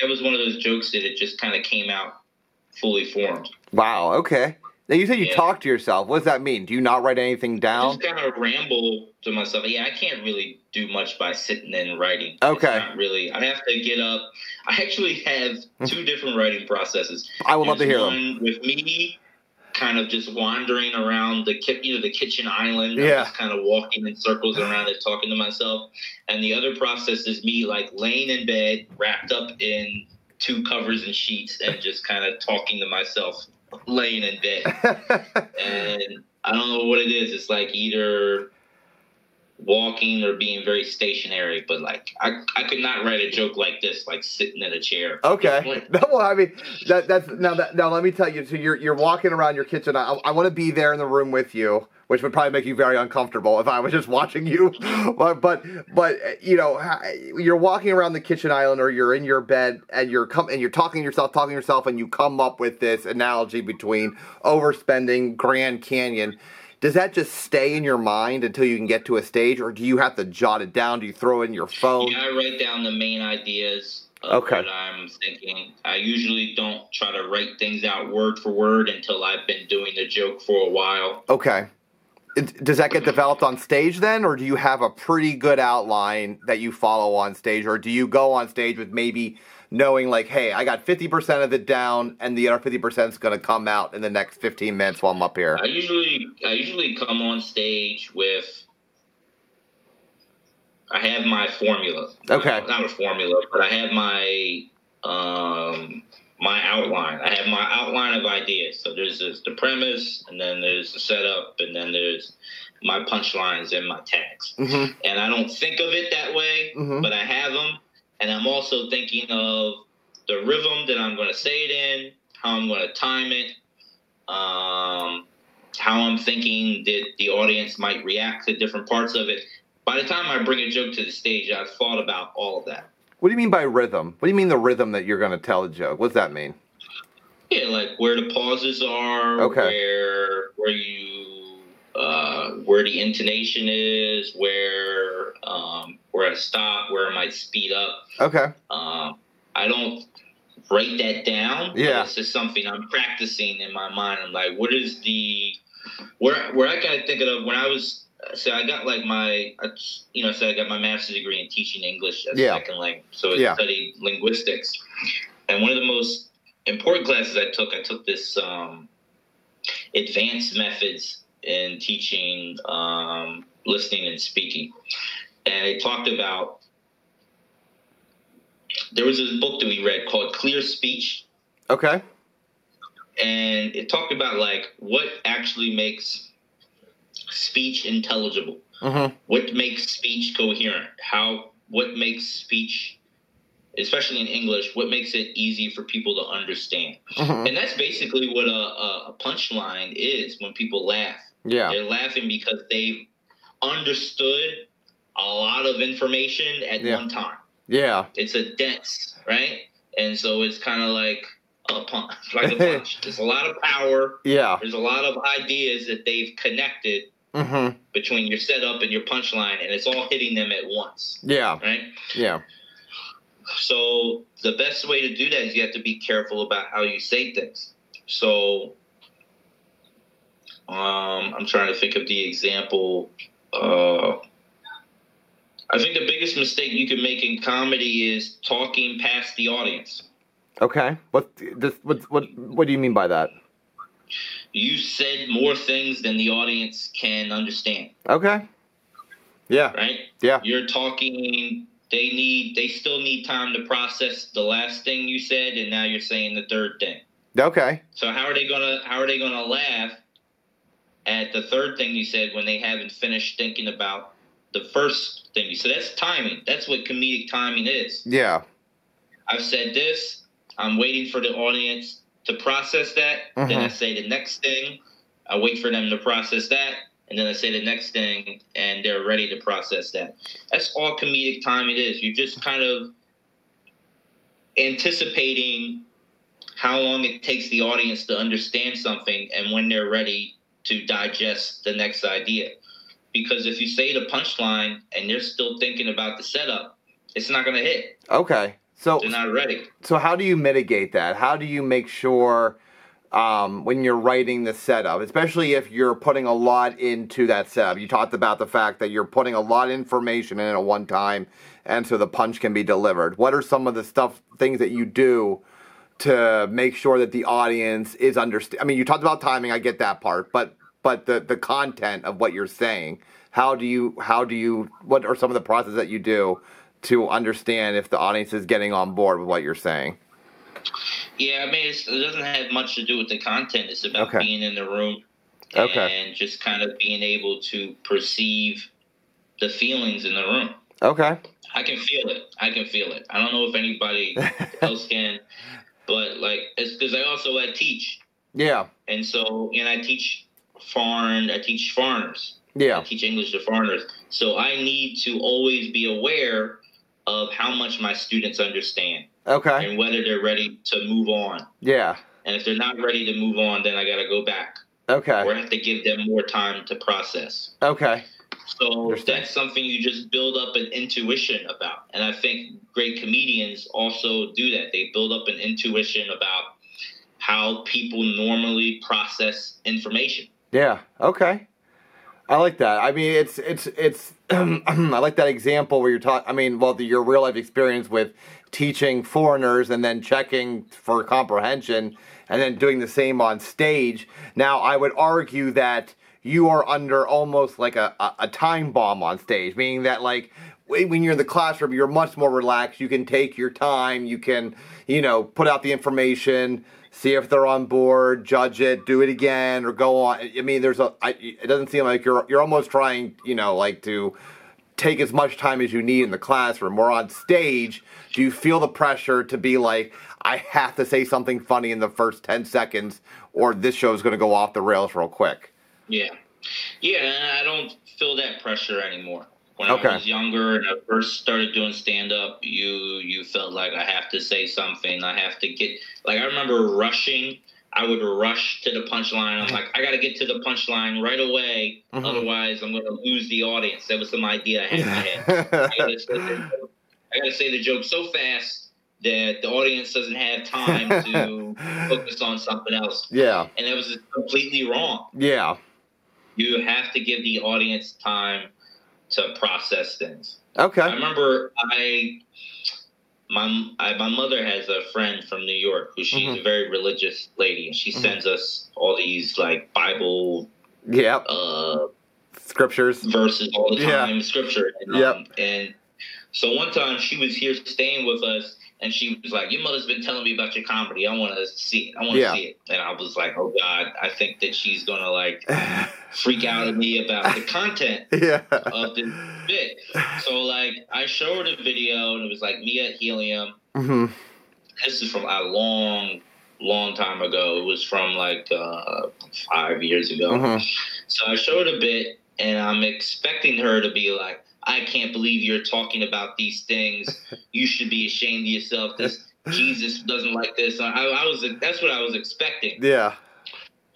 that was one of those jokes that it just kind of came out fully formed. Wow. Okay. Now you said you Yeah. talk to yourself. What does that mean? Do you not write anything down? I just kind of ramble to myself. Yeah, I can't really do much by sitting and writing. It's Okay. not really. I have to get up. I actually have hmm. two different writing processes. I would love to hear them. with me kind of just wandering around the ki- you know the kitchen island. I'm Yeah. just kind of walking in circles around it, talking to myself. And the other process is me like laying in bed, wrapped up in two covers and sheets, and just kind of talking to myself, laying in bed. *laughs* and I don't know what it is. It's like either walking or being very stationary. But like I, I could not write a joke like this, like sitting in a chair. Okay. *laughs* No, well, I mean, that, that's now. That, now, let me tell you. So you're you're walking around your kitchen. I, I want to be there in the room with you, which would probably make you very uncomfortable if I was just watching you. *laughs* But but but you know, you're walking around the kitchen island, or you're in your bed, and you're come and you're talking to yourself, talking to yourself, and you come up with this analogy between overspending, Grand Canyon. Does that just stay in your mind until you can get to a stage, or do you have to jot it down? Do you throw it in your phone? Yeah, I write down the main ideas of Okay. what I'm thinking. I usually don't try to write things out word for word until I've been doing the joke for a while. Okay. Does that get developed on stage then, or do you have a pretty good outline that you follow on stage, or do you go on stage with maybe knowing like, hey, I got fifty percent of it down, and the other fifty percent is going to come out in the next fifteen minutes while I'm up here? I usually I usually come on stage with I have my formula. Okay. Not a formula, but I have my um my outline. I have my outline of ideas. So there's this, the premise, and then there's the setup, and then there's my punchlines and my tags. Mm-hmm. And I don't think of it that way, Mhm. but I have them. And I'm also thinking of the rhythm that I'm going to say it in, how I'm going to time it, um, how I'm thinking that the audience might react to different parts of it. By the time I bring a joke to the stage, I've thought about all of that. What do you mean by rhythm? What do you mean the rhythm that you're going to tell a joke? What's that mean? Yeah, like where the pauses are, Okay. where where you uh, where the intonation is, where um, where I stop, where I might speed up. Okay. Um, I don't write that down. Yeah. it's just something I'm practicing in my mind. I'm like, what is the where where I kind of think of when I was so I got like my you know so I got my master's degree in teaching English as Yeah. a second language. So I Yeah. studied linguistics, and one of the most important classes I took, I took this um, advanced methods in teaching um, listening and speaking, and it talked about there was this book that we read called Clear Speech, Okay. and it talked about like what actually makes speech intelligible, Mm-hmm. what makes speech coherent, how what makes speech, especially in English, what makes it easy for people to understand, hmm and that's basically what a, a, a punchline is when people laugh. Yeah. They're laughing because they've understood a lot of information at Yeah. one time. Yeah. it's a dense, right? And so it's kind of *laughs* like a punch, like a punch. There's a lot of power. Yeah. There's a lot of ideas that they've connected Mm-hmm. between your setup and your punchline, and it's all hitting them at once, Yeah. right? Yeah. So the best way to do that is you have to be careful about how you say things. So um, I'm trying to think of the example. Uh, I think the biggest mistake you can make in comedy is talking past the audience. Okay. What this? What? What? What do you mean by that? You said more things than the audience can understand, Okay. Yeah. right? Yeah. You're talking they need they still need time to process the last thing you said and now you're saying the third thing. Okay. So how are they going to how are they going to laugh at the third thing you said when they haven't finished thinking about the first thing you said? That's timing. That's what comedic timing is. Yeah. I've said this, I'm waiting for the audience to process that. Then I Mhm. say the next thing. I wait for them to process that. And then I say the next thing, and they're ready to process that. That's all comedic timing is. You're just kind of anticipating how long it takes the audience to understand something and when they're ready to digest the next idea. Because if you say the punchline and they're still thinking about the setup, it's not going to hit. Okay. So They're not ready. so how do you mitigate that? How do you make sure um, when you're writing the setup, especially if you're putting a lot into that setup? You talked about the fact that you're putting a lot of information in at one time, and so the punch can be delivered. What are some of the stuff things that you do to make sure that the audience is understand. I mean, you talked about timing. I get that part, but but the the content of what you're saying. How do you how do you what are some of the processes that you do to understand if the audience is getting on board with what you're saying? Yeah, I mean, it's, it doesn't have much to do with the content. It's about Okay. being in the room Okay. and just kind of being able to perceive the feelings in the room. Okay. I can feel it. I can feel it. I don't know if anybody *laughs* else can, but like it's because I also I teach, Yeah. and so and I teach foreign. I teach foreigners. I Yeah. teach English to foreigners. So I need to always be aware of how much my students understand Okay. and whether they're ready to move on. Yeah. And if they're not ready to move on, then I got to go back or Okay. I have to give them more time to process. Okay. So Understand. that's something you just build up an intuition about. And I think great comedians also do that. They build up an intuition about how people normally process information. Yeah. Okay. I like that. I mean, it's it's it's. *clears throat* I like that example where you're talking. I mean, well, the, your real life experience with teaching foreigners and then checking for comprehension, and then doing the same on stage. Now, I would argue that you are under almost like a, a, a time bomb on stage, meaning that like when when you're in the classroom, you're much more relaxed. You can take your time. You can, you know, put out the information, see if they're on board, judge it, do it again, or go on. I mean, there's a. I, it doesn't seem like you're you're almost trying, you know, like to take as much time as you need in the classroom or on stage. Do you feel the pressure to be like, I have to say something funny in the first ten seconds, or this show is going to go off the rails real quick? Yeah. Yeah, I don't feel that pressure anymore. When Okay. I was younger and I first started doing stand up, you you felt like I have to say something. I have to get like I remember rushing. I would rush to the punchline. I'm like, I got to get to the punchline right away, Mhm. otherwise I'm going to lose the audience. That was some idea I had in my head. *laughs* I gotta say the joke- I gotta say the joke so fast that the audience doesn't have time to *laughs* focus on something else. yeah, And that was completely wrong. yeah. You have to give the audience time to process things. Okay. I remember I my I, my mother has a friend from New York who she's Mhm. a very religious lady and she Mhm. sends us all these like Bible Yep. uh Scriptures. verses all the Yeah. time, scripture. And, Yep. um, and so one time she was here staying with us, and she was like, "Your mother's been telling me about your comedy. I want to see it. I want to Yeah. see it." And I was like, "Oh God, I think that she's gonna like *laughs* freak out at me about the content *laughs* yeah. of this bit." So like, I showed her the video, and it was like me at Helium. hmm This is from a long, long time ago. It was from like uh, five years ago. hmm So I showed a bit, and I'm expecting her to be like, "I can't believe you're talking about these things. *laughs* You should be ashamed of yourself. This *laughs* Jesus doesn't like this." I, I was that's what I was expecting. Yeah.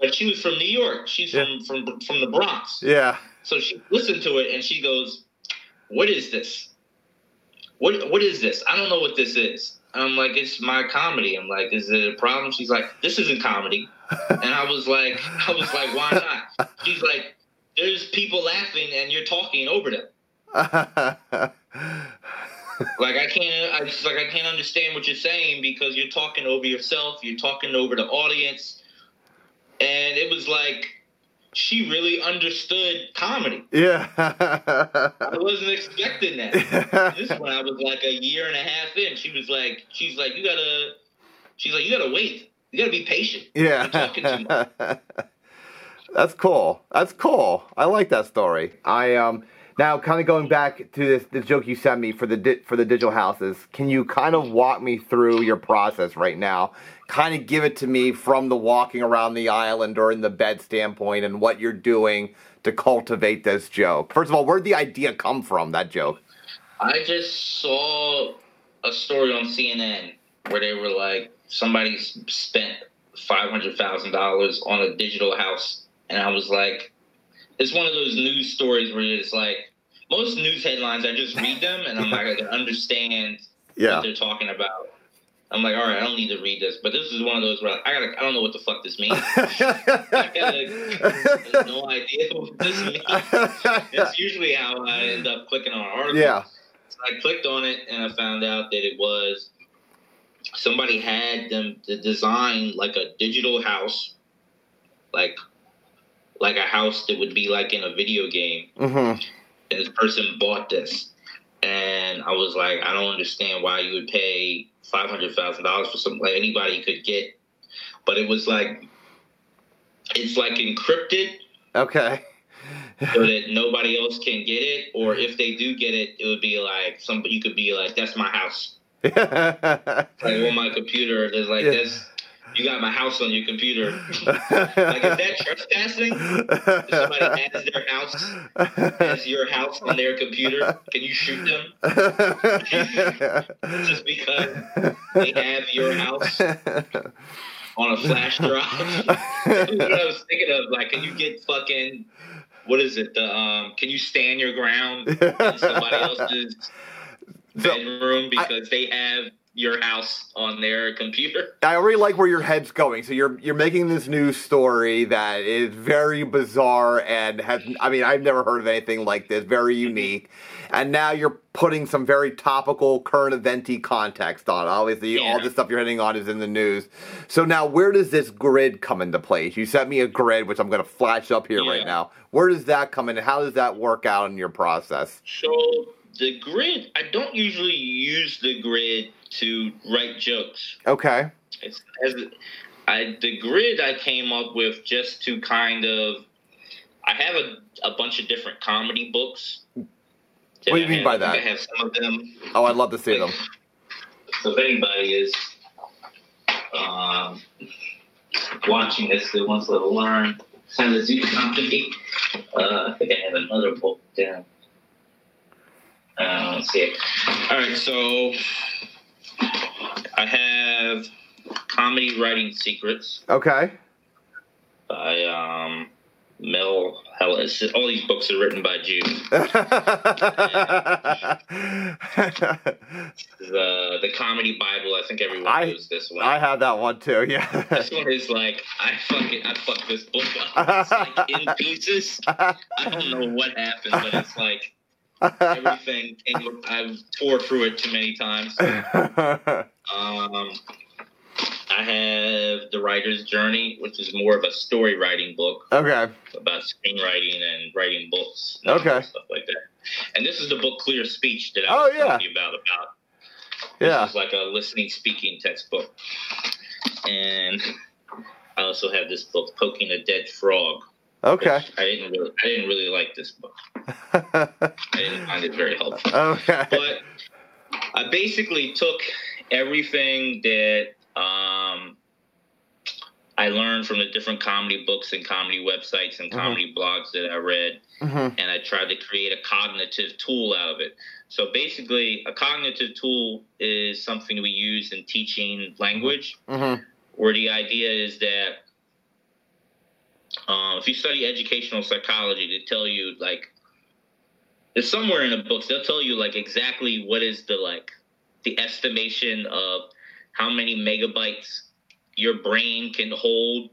But she was from New York. She's from from from the Bronx. Yeah. So she listened to it and she goes, "What is this? What what is this? I don't know what this is." And I'm like, "It's my comedy." I'm like, "Is it a problem?" She's like, "This isn't comedy." And I was like, "I was like, why not?" She's like, "There's people laughing and you're talking over them." *laughs* Like I can't, I just like I can't understand what you're saying because you're talking over yourself, you're talking over the audience, and it was like she really understood comedy. yeah. I wasn't expecting that. *laughs* This is when I was like a year and a half in. She was like, she's like, you gotta, she's like, you gotta wait. You gotta be patient. You're talking too yeah. *laughs* That's cool. That's cool. I like that story. I um now kind of going back to this the joke you sent me for the di- for the digital houses. Can you kind of walk me through your process right now? Kind of give it to me from the walking around the island or in the bed standpoint and what you're doing to cultivate this joke. First of all, where'd the idea come from? That joke. I just saw a story on CNN where they were like, somebody spent five hundred thousand dollars on a digital house, and I was like, it's one of those news stories where it's like, most news headlines, I just read them and I'm like, I can *laughs* understand Yeah. what they're talking about. I'm like, all right, I don't need to read this, but this is one of those where I gotta, I don't know what the fuck this means. *laughs* I have no idea *laughs* what this means. It's usually how I end up clicking on an article. yeah. So I clicked on it and I found out that it was somebody had them to design like a digital house, like like a house that would be like in a video game. Mm-hmm. And this person bought this, and I was like, I don't understand why you would pay five hundred thousand dollars for something like anybody could get, but it was like it's like encrypted Okay. so that nobody else can get it, or if they do get it, it would be like somebody you could be like, "That's my house." *laughs* Like on my computer, there's like Yeah. this. You got my house on your computer. *laughs* like is that trespassing? If somebody *laughs* has their house as your house on their computer, can you shoot them *laughs* just because they have your house on a flash drive? That's what I was thinking of. Like, can you get fucking what is it? The um, can you stand your ground in somebody else's bedroom because they have your house on their computer? *laughs* I already like where your head's going. So you're you're making this news story that is very bizarre and has I mean I've never heard of anything like this. Very unique, and now you're putting some very topical, current eventy context on. Obviously, all Yeah. the stuff you're hitting on is in the news. So now, where does this grid come into place? You sent me a grid, which I'm going to flash up here right now. Where does that come in? How does that work out in your process? So the grid, I don't usually use the grid to write jokes. Okay. It's as I the grid I came up with just to kind of I have a, a bunch of different comedy books. What do you I mean have- by that? I have some of them. Oh, I'd love to see them. So if anybody is um, watching this that wants to learn how to do comedy, *laughs* uh, I think I have another book down. Uh, let's see. All right, so I have comedy writing secrets Okay. by um, Mel Helitzer. All these books are written by Jews. *laughs* The the comedy Bible. I think everyone I- knows this one. I have that one too. Yeah. This one is like I fucking I fucked this book up. It's like in *laughs* pieces. I don't know what happened, but it's like everything. came- I've tore through it too many times. *laughs* Um, I have the writer's journey, which is more of a story writing book okay. about screenwriting and writing books, and Okay. stuff like that. And this is the book Clear Speech that I Oh, was yeah. telling you about. About Yeah. is like a listening speaking textbook. And I also have this book, Poking a Dead Frog. Okay. I didn't really I didn't really like this book. *laughs* I didn't find it very helpful. okay. But I basically took everything that um, I learned from the different comedy books and comedy websites and Mhm. comedy blogs that I read, hmm and I tried to create a cognitive tool out of it. So basically, a cognitive tool is something we use in teaching language, hmm where the idea is that uh, if you study educational psychology, they tell you like it's somewhere in the books. They'll tell you like exactly what is the like the estimation of how many megabytes your brain can hold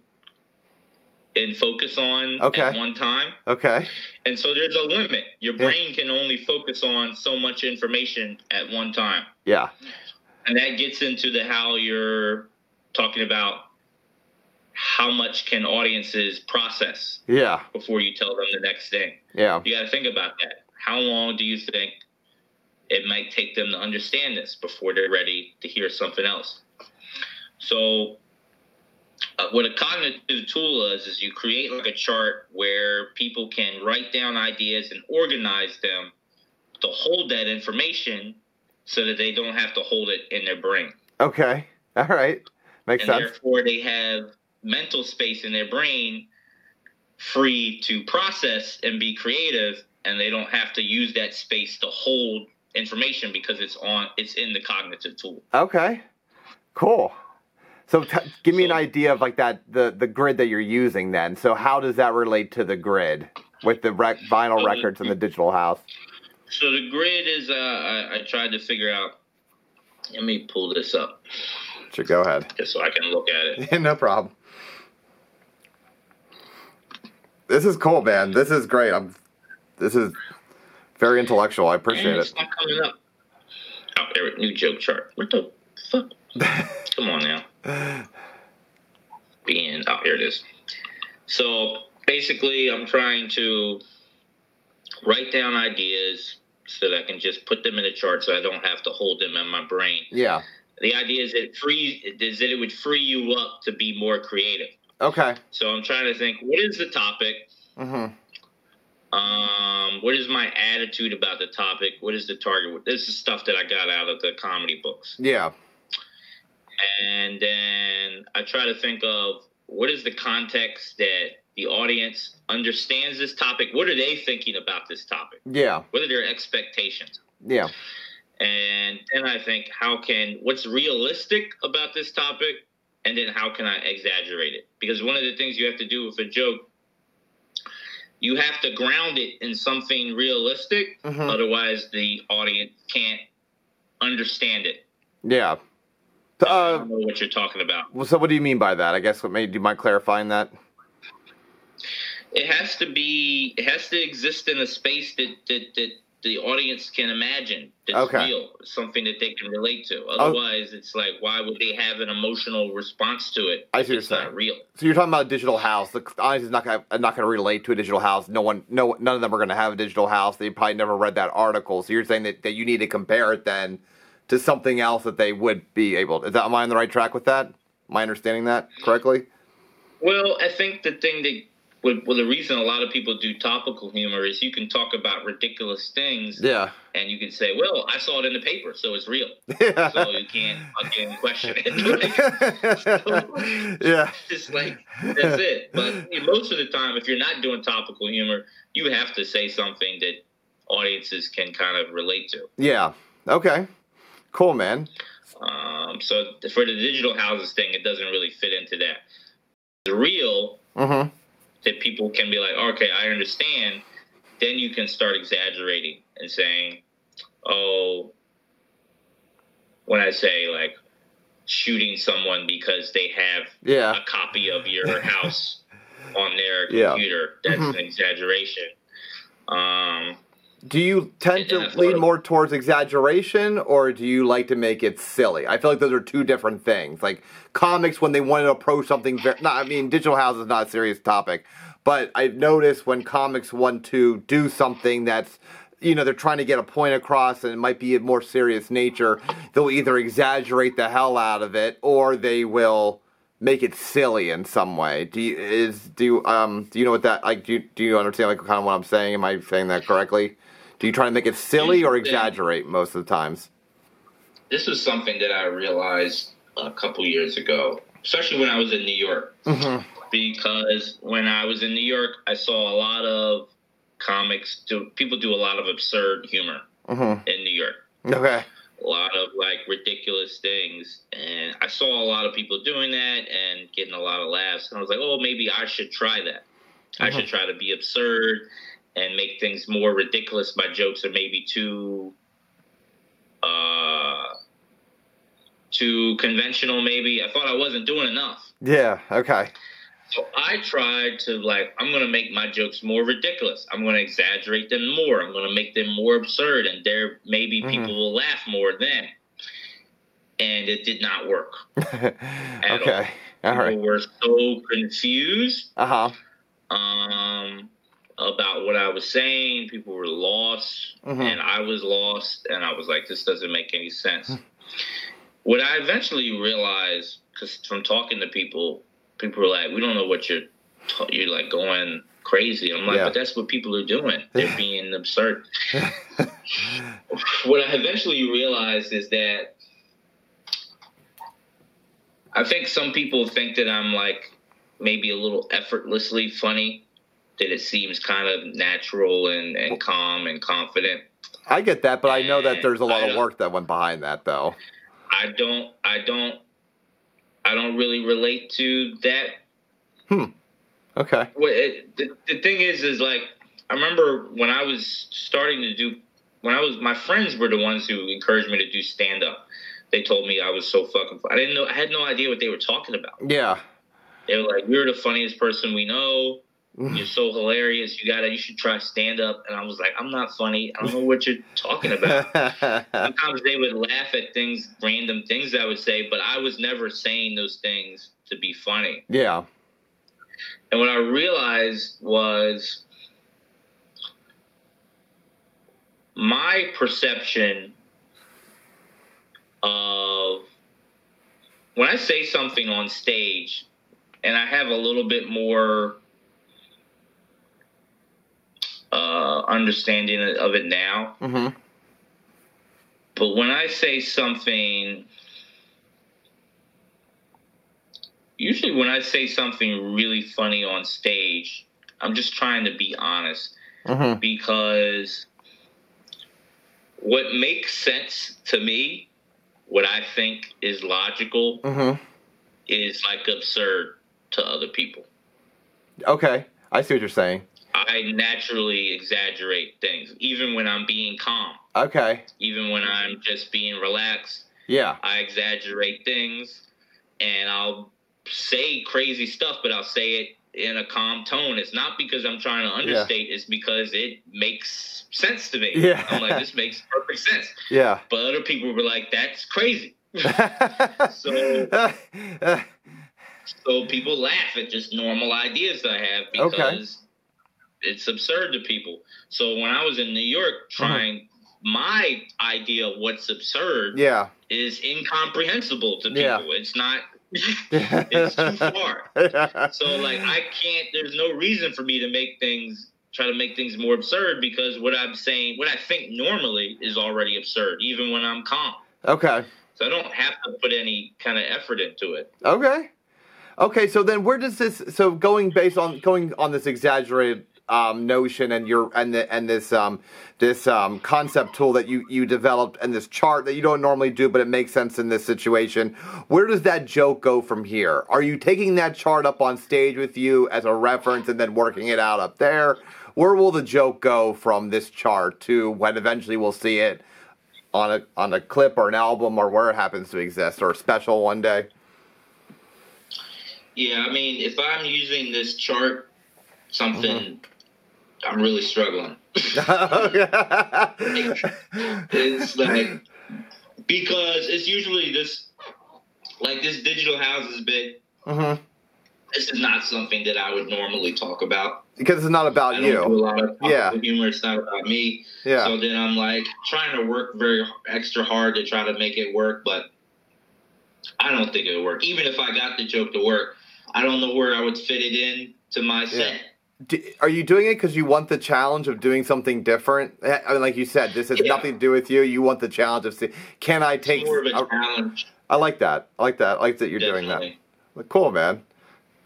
and focus on Okay. at one time. Okay. And so there's a limit. Your Yeah. brain can only focus on so much information at one time. Yeah. And that gets into the how you're talking about how much can audiences process Yeah. before you tell them the next thing. Yeah. You got to think about that. How long do you think it might take them to understand this before they're ready to hear something else? So, uh, what a cognitive tool is, is you create like a chart where people can write down ideas and organize them to hold that information so that they don't have to hold it in their brain. Okay. All right. Makes and sense. therefore they have mental space in their brain free to process and be creative and they don't have to use that space to hold information because it's on it's in the cognitive tool Okay. Cool. So t- give me an idea of like that the the grid that you're using then. So how does that relate to the grid with the rec- vinyl So the- records and the digital house? so the grid is uh, I, I tried to figure out let me pull this up Sure, go ahead. just so i can look at it Yeah, *laughs* no problem. This is cool, man. This is great. I'm. This is very intellectual. I appreciate it. coming up oh there new joke chart what the fuck *laughs* Come on now. Being oh here it is. So basically, I'm trying to write down ideas so that I can just put them in a chart, so I don't have to hold them in my brain. Yeah. The idea is that it free is that it would free you up to be more creative. Okay. So I'm trying to think, what is the topic? Mhm. Um, what is my attitude about the topic? What is the target? This is stuff that I got out of the comedy books. Yeah. And then I try to think of what is the context that the audience understands this topic? What are they thinking about this topic? Yeah. What are their expectations? Yeah. And then I think, how can, what's realistic about this topic? And then how can I exaggerate it? Because one of the things you have to do with a joke, you have to ground it in something realistic. Mhm. Otherwise, the audience can't understand it. Yeah. So, I uh, don't know what you're talking about. well, so what do you mean by that? I guess what made do you mind clarifying that? It has to be. It has to exist in a space that that, that the audience can imagine. That's Okay. Real. Something that they can relate to. Otherwise, it's like, why would they have an emotional response to it? I if see it's you're not saying. real. So you're talking about a digital house. The audience is not gonna uh, not gonna relate to a digital house. No one, no, none of them are gonna have a digital house. They probably never read that article. So you're saying that, that you need to compare it then to something else that they would be able. Is that am I on the right track with that? Am I understanding that correctly? Well, I think the thing that well, well, the reason a lot of people do topical humor is you can talk about ridiculous things Yeah. and you can say, "Well, I saw it in the paper, so it's real." *laughs* Yeah. So you can't fucking question it. *laughs* yeah. It's like that's it. But you know, most of the time, if you're not doing topical humor, you have to say something that audiences can kind of relate to. Yeah. Okay. Cool, man. Um, so for the digital houses thing, it doesn't really fit into that. The real that people can be like, okay, I understand. Then you can start exaggerating and saying, oh, when I say like shooting someone because they have Yeah. a copy of your *laughs* house on their Yeah. computer. That's Mhm. an exaggeration. Um, Do you tend to lean more towards exaggeration or do you like to make it silly? I feel like those are two different things. Like comics, when they want to approach something very, no, I mean, digital house is not a serious topic, but I've noticed when comics want to do something that's, you know, they're trying to get a point across and it might be a more serious nature, they'll either exaggerate the hell out of it or they will make it silly in some way. Do you, is, do you, um, do you know what that, like, do you, do you understand like kind of what I'm saying? Am I saying that correctly? Do you try to make it silly or exaggerate most of the times? this was something that I realized a couple years ago, especially when I was in New York. Mm-hmm. Because when I was in New York, I saw a lot of comics do people do a lot of absurd humor Mm-hmm. in New York. Okay. a lot of like ridiculous things and i saw a lot of people doing that and getting a lot of laughs and i was like oh maybe i should try that i Mhm. should try to be absurd and make things more ridiculous my jokes are maybe too uh too conventional maybe i thought i wasn't doing enough Yeah. Okay. So I tried to like I'm gonna make my jokes more ridiculous. I'm gonna exaggerate them more. I'm gonna make them more absurd, and there maybe Mhm. people will laugh more then. And it did not work. *laughs* okay. All right. People were so confused Uh huh. um, about what I was saying. People were lost, Mhm. and I was lost, and I was like, "This doesn't make any sense." what I eventually realized, because from talking to people, people were like, "We don't know what you're you're like going crazy." I'm like, Yeah. "But that's what people are doing. *laughs* They're being absurd." *laughs* what I eventually realized is that I think some people think that I'm like maybe a little effortlessly funny, that it seems kind of natural and, and calm and confident. I get that, but I know that there's a lot of work that went behind that, though. I don't, I don't, I don't really relate to that. Hmm. Okay. What it, the, the thing is, is like I remember when I was starting to do, when I was, my friends were the ones who encouraged me to do stand up. They told me I was so fucking. I didn't know. I had no idea what they were talking about. Yeah. They were like, "You're the funniest person we know. You're *laughs* so hilarious. You gotta. You should try stand up." And I was like, "I'm not funny. I don't know what you're talking about." *laughs* Sometimes they would laugh at things, random things I would say, but I was never saying those things to be funny. yeah. And what I realized was my perception of when I say something on stage and I have a little bit more uh, understanding of it now, hmm but when I say something, usually when I say something really funny on stage, I'm just trying to be honest hmm because what makes sense to me, what I think is logical, hmm is like absurd to other people. Okay. I see what you're saying. I naturally exaggerate things, even when I'm being calm, Okay. even when I'm just being relaxed. Yeah. I exaggerate things and I'll say crazy stuff, but I'll say it in a calm tone. It's not because I'm trying to understate, it's because it makes sense to me. Yeah. I'm like, this *laughs* makes perfect sense. Yeah. But other people were like, that's crazy. *laughs* So- *laughs* So people laugh at just normal ideas I have because Okay. It's absurd to people. So when I was in New York uh-huh. trying my idea of what's absurd yeah. is incomprehensible to people. Yeah. It's not *laughs* *laughs* it's too far. So like I can't there's no reason for me to make things try to make things more absurd because what I'm saying what I think normally is already absurd, even when I'm calm. okay. So I don't have to put any kind of effort into it. Okay. Okay, so then where does this so going based on going on this exaggerated um, notion and your and the and this um, this um, concept tool that you you developed and this chart that you don't normally do but it makes sense in this situation. Where does that joke go from here? Are you taking that chart up on stage with you as a reference and then working it out up there? Where will the joke go from this chart to when eventually we'll see it on a on a clip or an album or where it happens to exist or a special one day? Yeah, I mean, if I'm using this chart, something I'm really struggling. *laughs* It's like because it's usually this, like this digital houses bit. hmm This is not something that I would normally talk about. Because it's not about don't do a you. Yeah. yeah. humor. It's not about me. Yeah. So then I'm like trying to work very extra hard to try to make it work, but I don't think it would work. Even if I got the joke to work, I don't know where I would fit it in to my set. D- Are you doing it because you want the challenge of doing something different? Eh, I mean, like you said, this has Yeah. nothing to do with you. You want the challenge of see, can I take? It's more of a I, challenge. I like that. I like that. I like that you're doing that. Cool, man.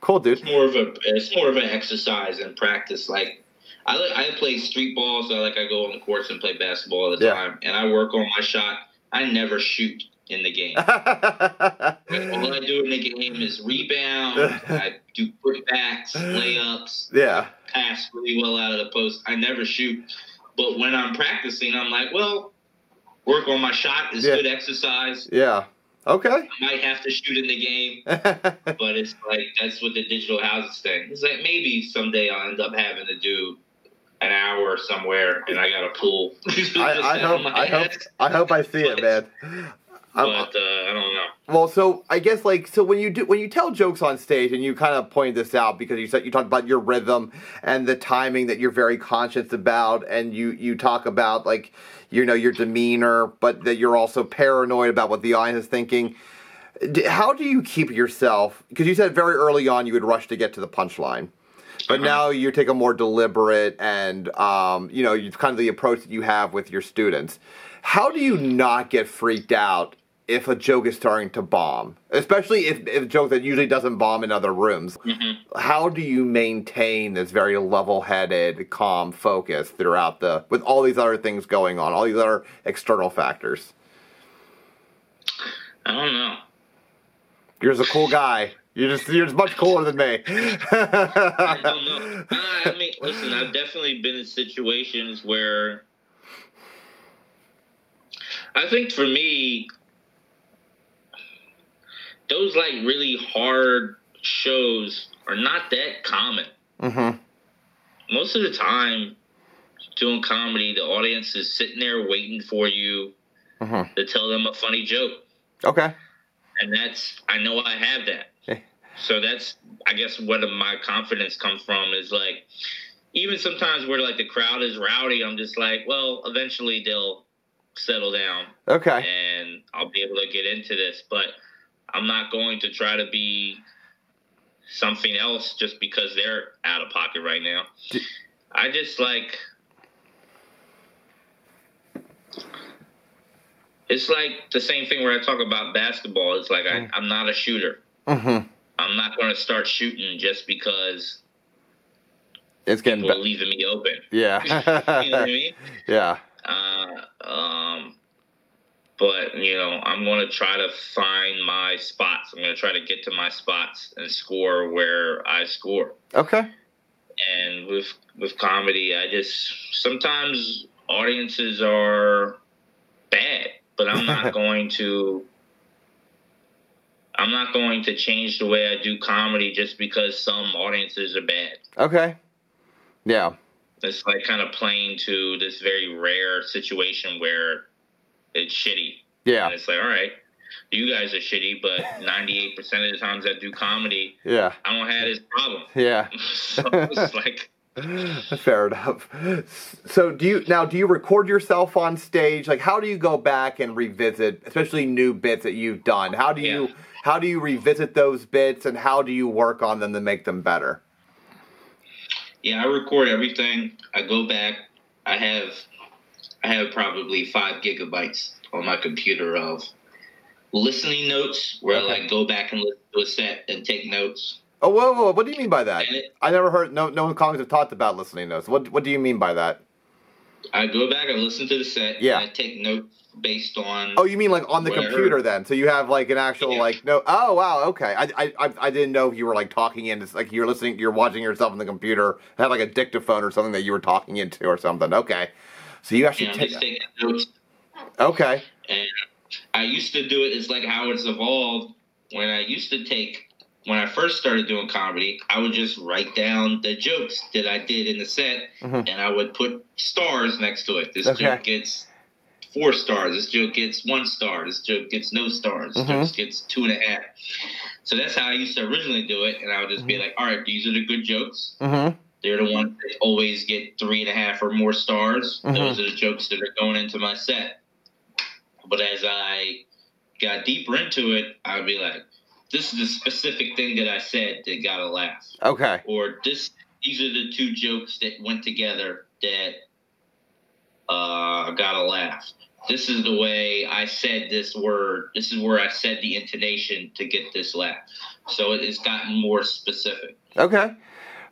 Cool, dude. It's more of a it's more of an exercise and practice. Like I li- I play street ball, so I like I go on the courts and play basketball all the Yeah. time, and I work on my shot. I never shoot in the game. *laughs* all I do in the game is rebound. I do putbacks, *laughs* layups, yeah. pass really well out of the post. I never shoot, but when I'm practicing, I'm like, well, work on my shot is Yeah. good exercise. Yeah. Okay. I might have to shoot in the game. *laughs* but it's like that's what the digital houses thing. It's like maybe someday I'll end up having to do an hour somewhere, and I got a pool. I, I hope. I hope. I hope I see it, man. But uh, I don't know. Well, so I guess like so when you do when you tell jokes on stage and you kind of point this out because you said you talked about your rhythm and the timing that you're very conscious about and you you talk about like you know your demeanor but that you're also paranoid about what the audience is thinking. How do you keep yourself because you said very early on you would rush to get to the punchline. But Uh-huh. now you take a more deliberate and um, you know, it's kind of the approach that you have with your students. How do you not get freaked out if a joke is starting to bomb, especially if, if a joke that usually doesn't bomb in other rooms. Mhm. How do you maintain this very level-headed, calm focus throughout the with all these other things going on, all these other external factors? I don't know. You're just a cool guy. You're just you're just much cooler than me. I don't know. *laughs* I mean, listen, I've definitely been in situations where I think for me, those like really hard shows are not that common. hmm most of the time, doing comedy, the audience is sitting there waiting for you Mhm. to tell them a funny joke, Okay. and that's I know I have that. So that's I guess where my confidence comes from is like even sometimes where like the crowd is rowdy, I'm just like, well, eventually they'll settle down Okay. and I'll be able to get into this. But I'm not going to try to be something else just because they're out of pocket right now. I just like it's like the same thing where I talk about basketball. It's like Mm. I, I'm not a shooter. Mm-hmm. I'm not going to start shooting just because It's getting people are leaving me open. Yeah. *laughs* you know what I mean? *laughs* yeah. Uh, um, but you know, I'm gonna try to find my spots. I'm gonna try to get to my spots and score where I score. Okay. And with with comedy, I just sometimes audiences are bad, but I'm not *laughs* going to. I'm not going to change the way I do comedy just because some audiences are bad. Okay. Yeah. It's like kind of playing to this very rare situation where it's shitty. Yeah. And it's like, all right, you guys are shitty, but *laughs* 98% of the times I do comedy, Yeah. I don't have this problem. Yeah. *laughs* so it's *laughs* like, Fair enough. So do you now do you record yourself on stage? Like how do you go back and revisit especially new bits that you've done? How do you Yeah. how do you revisit those bits and how do you work on them to make them better? yeah, I record everything. I go back. I have, I have probably five gigabytes on my computer of listening notes where Okay. I like go back and listen to a set and take notes. Oh whoa, whoa, what do you mean by that? It, I never heard no no comics have talked about listening notes. What what do you mean by that? I go back and listen to the set. Yeah. And I take notes based on. Oh, you mean like on the What I computer then? So you have like an actual Yeah. like no. Oh wow, okay. I, I I didn't know if you were like talking in. It's like you're listening, you're watching yourself on the computer. Had like a dictaphone or something that you were talking into or something. Okay. So you actually take. taking notes. Okay. And I used to do it. It's like how it's evolved. When I used to take, when I first started doing comedy, I would just write down the jokes that I did in the set, Mhm. and I would put stars next to it. This Okay. joke gets four stars. This joke gets one star. This joke gets no stars. This Mhm. joke gets two and a half. So that's how I used to originally do it, and I would just be Mhm. like, "All right, these are the good jokes. Mm-hmm. They're the ones that always get three and a half or more stars. Mhm. Those are the jokes that are going into my set. But as I got deeper into it, I'd be like, this is the specific thing that I said that got a laugh. Okay. Or this these are the two jokes that went together that uh, got a laugh. This is the way I said this word. This is where I said the intonation to get this laugh. So it has gotten more specific. Okay.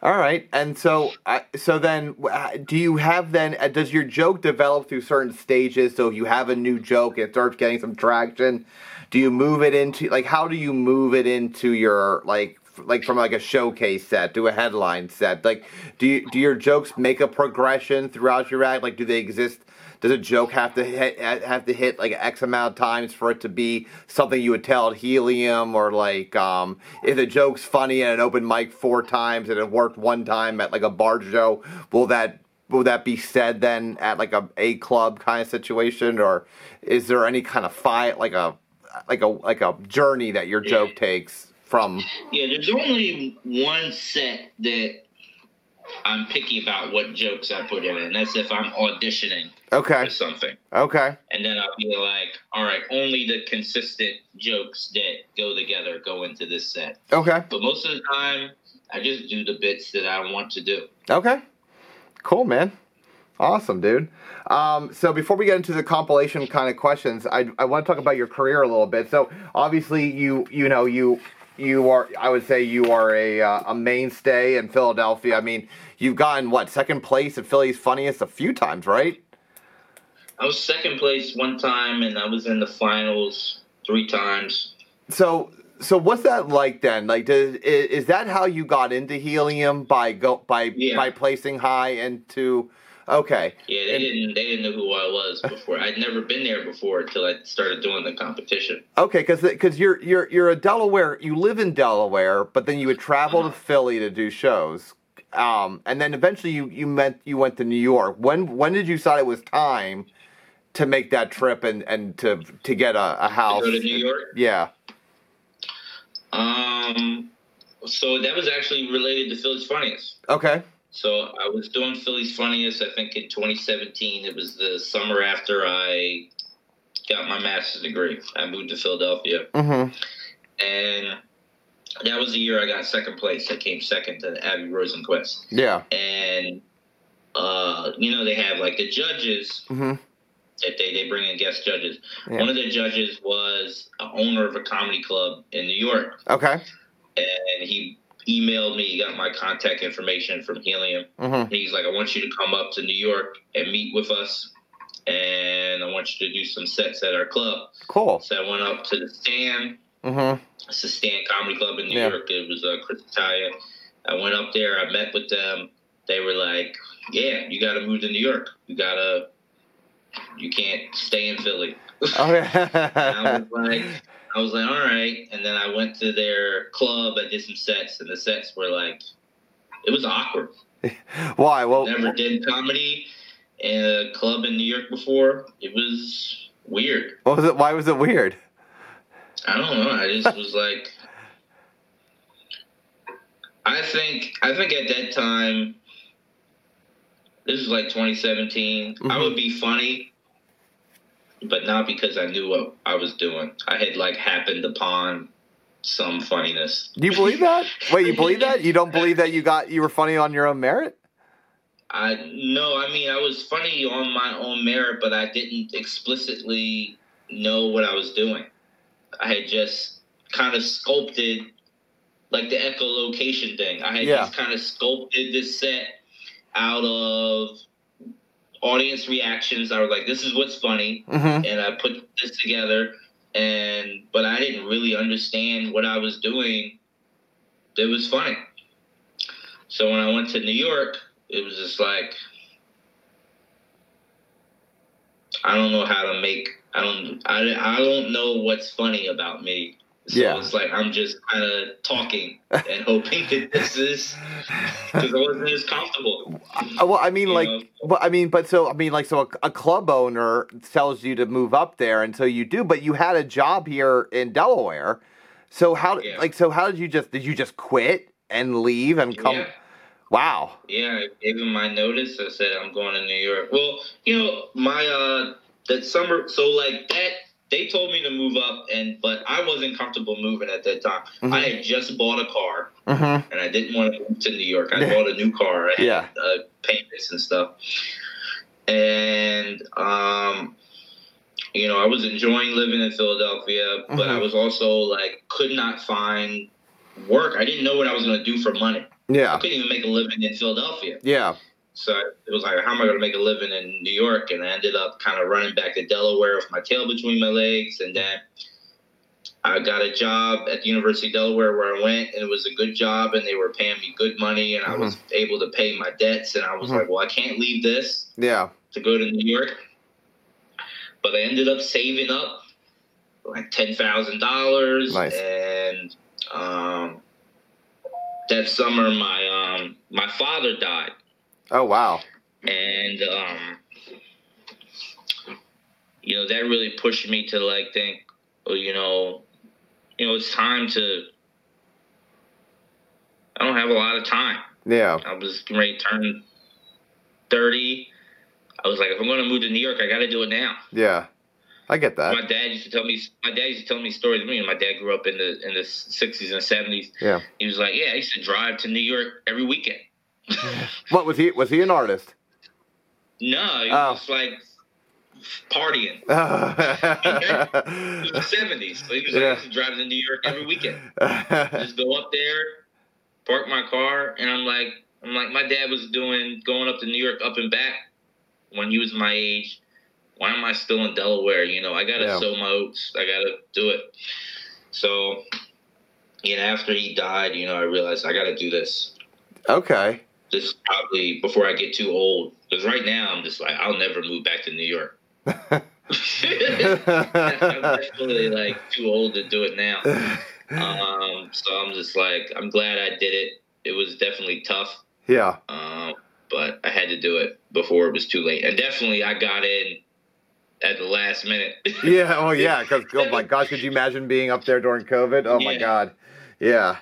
All right. And so, uh, so then, uh, do you have then? Uh, does your joke develop through certain stages? So if you have a new joke, it starts getting some traction. Do you move it into like? How do you move it into your like? f- Like from like a showcase set to a headline set, like do you do your jokes make a progression throughout your act? Like do they exist? Does a joke have to hit have to hit like X amount of times for it to be something you would tell at Helium, or like um, if the joke's funny at an open mic four times and it worked one time at like a bar show, will that will that be said then at like a a club kind of situation, or is there any kind of fight like a like a like a journey that your joke takes from? Yeah, there's only one set that I'm picky about what jokes I put in, and that's if I'm auditioning Okay, for something. okay, And then I'll be like, all right, only the consistent jokes that go together go into this set. okay, But most of the time, I just do the bits that I want to do. okay. Cool, man. Awesome, dude. Um, so before we get into the compilation kind of questions, I, I want to talk about your career a little bit. So obviously you you know you you are I would say you are a uh, a mainstay in Philadelphia. I mean you've gotten what second place at Philly's Funniest a few times, right? I was second place one time, and I was in the finals three times. So so what's that like then? Like does, is, is that how you got into Helium by go by Yeah. by placing high into Okay. Yeah, they And- didn't. They didn't know who I was *laughs* before. I'd never been there before until I started doing the competition. Okay, because because you're you're you're a Delaware. You live in Delaware, but then you would travel to Uh-huh. Philly to do shows. um, and then eventually you you meant you went to New York. When when did you decide it was time to make that trip and and to to get a, a house? go to New York. Yeah. Um, so that was actually related to Philly's Funniest. Okay. So I was doing Philly's Funniest, I think in 2017. It was the summer after I got my master's degree. I moved to Philadelphia. Mm-hmm. And that was the year I got second place. I came second to Abby Rosenquist. Yeah. And, uh, you know, they have like the judges Mm-hmm. that they, they bring in guest judges. Yeah. One of the judges was a owner of a comedy club in New York. Okay. And he emailed me, he got my contact information from Helium. Mm-hmm. He's like, I want you to come up to New York and meet with us. And I want you to do some sets at our club. Cool. So I went up to the stand. Mm-hmm. It's the Stand Comedy Club in New Yeah. York. It was uh, Cris Italia. I went up there. I met with them. They were like, "Yeah, you got to move to New York. You gotta. You can't stay in Philly." Oh *laughs* And I was like, I was like, all right. And then I went to their club. I did some sets, and the sets were like, it was awkward. *laughs* Why? Well. Never did comedy in a club in New York before. It was weird. What was it? Why was it weird? I don't know. I just was *laughs* like, I think I think at that time, this was like 2017. I Mhm. would be funny, but not because I knew what I was doing. I had like happened upon some funniness. Do you believe that? Wait, you believe that? You don't believe that you got you were funny on your own merit? I no, I mean I was funny on my own merit, but I didn't explicitly know what I was doing. I had just kind of sculpted like the echolocation thing. I had Yeah. just kind of sculpted this set out of audience reactions. I was like, this is what's funny, Mm-hmm. and I put this together. And but I didn't really understand what I was doing. It was funny. So when I went to New York, it was just like I don't know how to make I don't I, I don't know what's funny about me. So Yeah. it's like I'm just kind of talking *laughs* and hoping that this is because I wasn't as comfortable. Uh, Well, I mean, you like, know? but I mean, but so I mean, like, so a, a club owner tells you to move up there, and so you do. But you had a job here in Delaware, so how, Yeah. like, so how did you just did you just quit and leave and come? Yeah. Wow. Yeah, I gave him my notice. I said I'm going to New York. Well, you know, my uh that summer so like that they told me to move up and but I wasn't comfortable moving at that time. Mhm. I had just bought a car Mm-hmm. and I didn't want to move to New York. I bought a new car. I had Yeah. uh, payments and stuff. And um you know, I was enjoying living in Philadelphia, but I Mhm. was also like could not find work. I didn't know what I was going to do for money. yeah I couldn't even make a living in Philadelphia. Yeah. So it was like, how am I going to make a living in New York? And I ended up kind of running back to Delaware with my tail between my legs. And then I got a job at the University of Delaware where I went, and it was a good job, and they were paying me good money, and I was able to pay my debts. And I was Mhm. like, well, I can't leave this Yeah. to go to New York. But I ended up saving up like ten thousand dollars, Nice. and um, that summer my um, my father died Oh wow. and um, you know that really pushed me to like think, well, you know, you know, it's time to. I don't have a lot of time. Yeah. I was ready to turn thirty. I was like, if I'm going to move to New York, I got to do it now. Yeah. I get that. my dad used to tell me. My dad used to tell me stories. I mean, my dad grew up in the in the '60s and '70s. Yeah. He was like, yeah, I used to drive to New York every weekend. *laughs* What was he? Was he an artist? No, he Oh. was like partying. *laughs* It was the seventies. So he was like, I used to New York every weekend. *laughs* Just go up there, park my car, and I'm like, I'm like, my dad was doing going up to New York up and back when he was my age. Why am I still in Delaware? You know, I gotta Yeah. sow my oats. I gotta do it. So, you know, after he died, you know, I realized I gotta do this. okay. This probably before I get too old. Because right now I'm just like, I'll never move back to New York. *laughs* *laughs* I'm definitely like too old to do it now. Um, so I'm just like, I'm glad I did it. It was definitely tough. Yeah. Um, but I had to do it before it was too late. And definitely, I got in at the last minute. Yeah. Oh, yeah. Because oh my *laughs* gosh, could you imagine being up there during COVID? Oh my God. Yeah.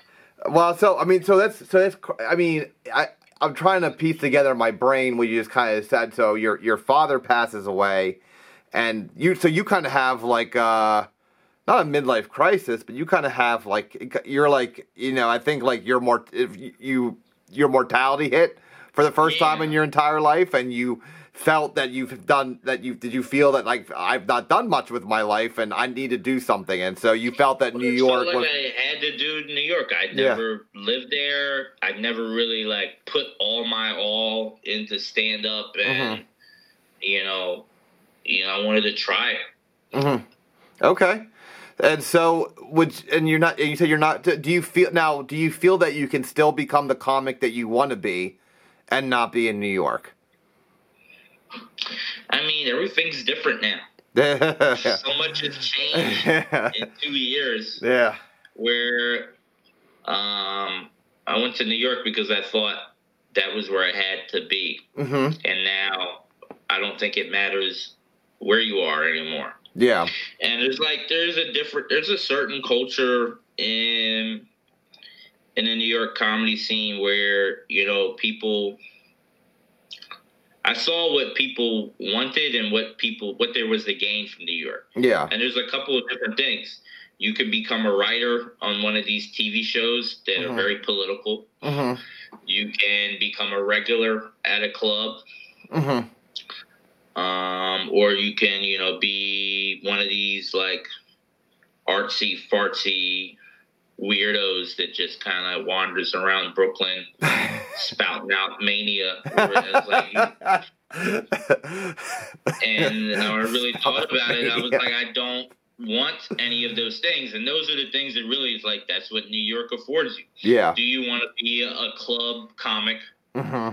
Well, so I mean, so that's so that's. I mean, I I'm trying to piece together my brain what you just kind of said. So your your father passes away, and you so you kind of have like uh not a midlife crisis, but you kind of have like you're like you know I think like your more if you your mortality hit for the first time in your entire life, and you felt that you've done that you did you feel that like I've not done much with my life and I need to do something, and so you felt that New York like was I had to do New York. I'd Yeah. never lived there. I'd never really like put all my all into stand up, and Mm-hmm. you know, you know, I wanted to try it. hmm Okay. And so, would and you're not? You said you're not. Do you feel now? Do you feel that you can still become the comic that you want to be, and not be in New York? I mean, everything's different now. *laughs* yeah. So much has changed *laughs* in two years. yeah. where um, I went to New York because I thought that was where I had to be, hmm and now I don't think it matters where you are anymore. Yeah. And there's like there's a different there's a certain culture in in the New York comedy scene where you know people. I saw what people wanted and what people what there was to gain from New York. Yeah. And there's a couple of different things. You could become a writer on one of these TV shows that Mhm. are very political. hmm You can become a regular at a club, hmm um, or you can, you know, be one of these like artsy fartsy weirdos that just kind of wanders around Brooklyn, *laughs* spouting out mania. *laughs* Like, and I really thought about it. I was like, I don't want any of those things, and those are the things that really is like that's what New York affords you. yeah. Do you want to be a club comic? hmm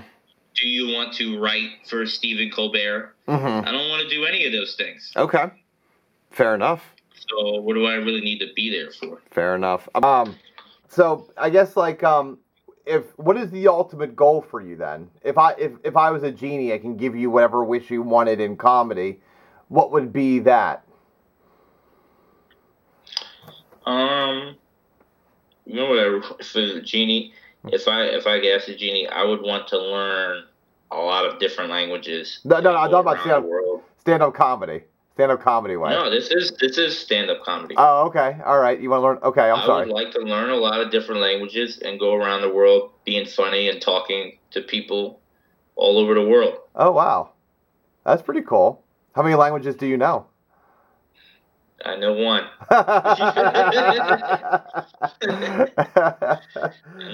Do you want to write for Stephen Colbert? hmm I don't want to do any of those things. Okay. Fair enough. So what do I really need to be there for? Fair enough. Um, so I guess like um, if what is the ultimate goal for you then? If I if if I was a genie, I can give you whatever wish you wanted in comedy. What would be that? Um, you know what? I, for the genie, if I if I could ask the genie, I would want to learn a lot of different languages. No, no, no, I'm talking about stand-up- Stand up comedy. Stand up comedy way. No, this is this is stand up comedy. Oh, okay. All right. You want to learn? Okay, I'm I sorry. would like to learn a lot of different languages and go around the world being funny and talking to people all over the world. Oh, wow. That's pretty cool. How many languages do you know? I know one. *laughs* I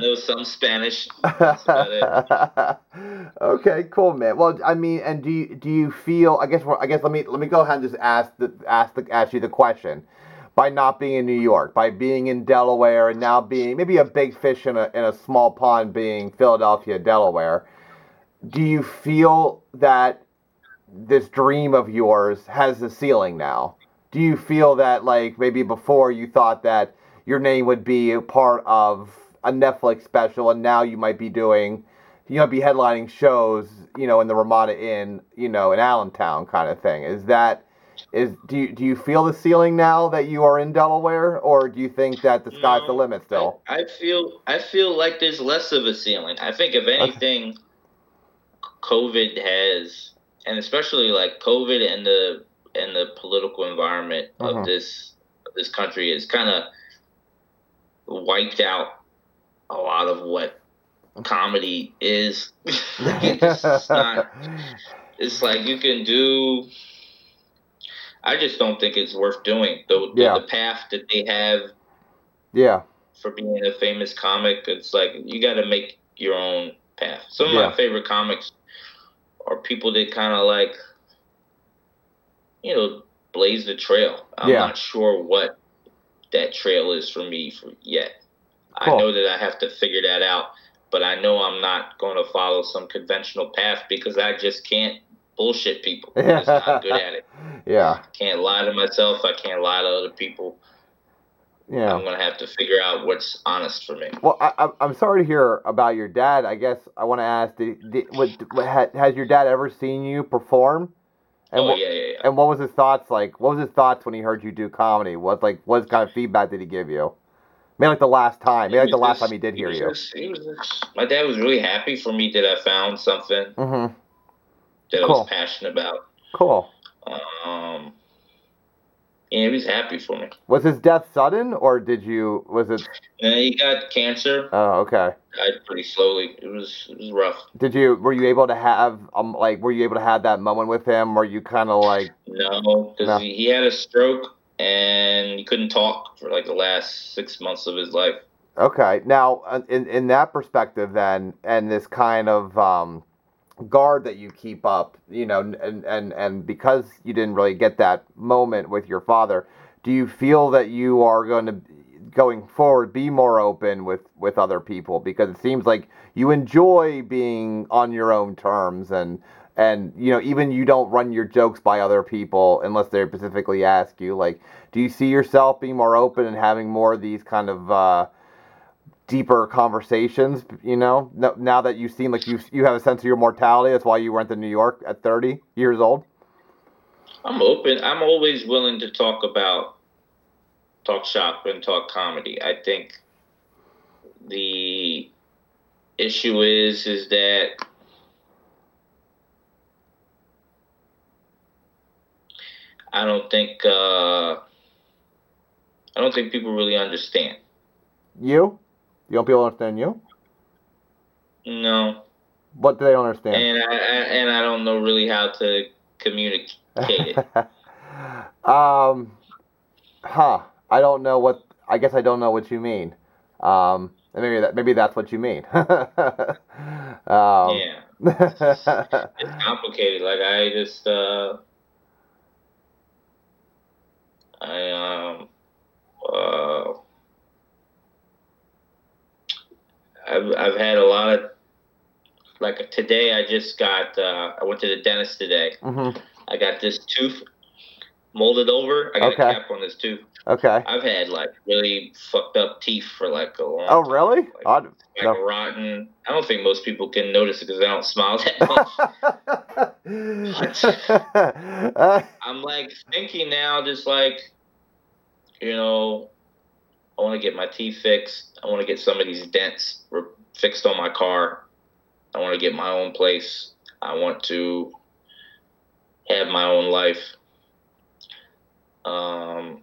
know some Spanish. okay, cool, man. Well, I mean, and do you, do you feel? I guess I guess let me let me go ahead and just ask the ask the ask you the question. By not being in New York, by being in Delaware, and now being maybe a big fish in a in a small pond, being Philadelphia, Delaware, do you feel that this dream of yours has a ceiling now? Do you feel that like maybe before you thought that your name would be a part of a Netflix special, and now you might be doing, you might be headlining shows, you know, in the Ramada Inn, you know, in Allentown, kind of thing. Is that is do you do you feel the ceiling now that you are in Delaware, or do you think that the sky's the mm, limit still? I, I feel I feel like there's less of a ceiling. I think if anything, COVID has, and especially like COVID and the and the political environment Mhm. of this of this country has kind of wiped out a lot of what comedy is. *laughs* it's not. It's like you can do. I just don't think it's worth doing. The, the- Yeah. the path that they have yeah, for being a famous comic. It's like you got to make your own path. Some of Yeah. my favorite comics are people that kind of like, you know, blaze the trail. I'm Yeah. not sure what that trail is for me for yet. Cool. I know that I have to figure that out, but I know I'm not going to follow some conventional path because I just can't bullshit people. *laughs* I'm just not good at it. yeah, Can't lie to myself. I can't lie to other people. Yeah. I'm gonna have to figure out what's honest for me. Well, I, I'm- I'm sorry to hear about your dad. I guess I want to ask: did, did, what, what, Has your dad ever seen you perform? And oh what, yeah, yeah, yeah. And what was his thoughts like? What was his thoughts when he heard you do comedy? What like what kind of feedback did he give you? Maybe like the last time. Maybe like the last just- time he did hear was you. just- he just- my dad was really happy for me that I found something Mm-hmm. that I was passionate about. Cool. Um, yeah, he was happy for me. Was his death sudden, or did you? Was it? And he got cancer. Oh, okay. Died pretty slowly. It was it was rough. Did you? Were you able to have um like? Were you able to have that moment with him? Were you kind of like? No, because No. he, he had a stroke and he couldn't talk for like the last six months of his life. Okay. Now, uh, in in that perspective, then, and this kind of um, guard that you keep up, you know, and and and because you didn't really get that moment with your father, do you feel that you are going to going forward be more open with with other people? Because it seems like you enjoy being on your own terms and and you know even you don't run your jokes by other people unless they specifically ask you like do you see yourself being more open and having more of these kind of uh deeper conversations you know now that you seem like you you have a sense of your mortality that's why you went to new york at 30 years old I'm open. I'm always willing to talk about talk shop and talk comedy. I think the issue is is that I don't think uh, I don't think people really understand. you you don't people understand you No, what do they understand and I, and I don't know really how to communicate it. *laughs* um, huh. I don't know what. I guess I don't know what you mean. Um, maybe that maybe that's what you mean. *laughs* um, yeah, *laughs* it's complicated. Like I just uh, I um uh, I've I've had a lot of like today. I just got uh, I went to the dentist today. mhm. I got this tooth molded over. I got Okay. a cap on this tooth. Okay. I've had like really fucked up teeth for like a long. Oh, time. really? Like, I'd- like no. rotten. I don't think most people can notice it because I don't smile that *laughs* much. *laughs* I'm like thinking now, just like, you know, I want to get my teeth fixed. I want to get some of these dents re- fixed on my car. I want to get my own place. I want to have my own life. Um,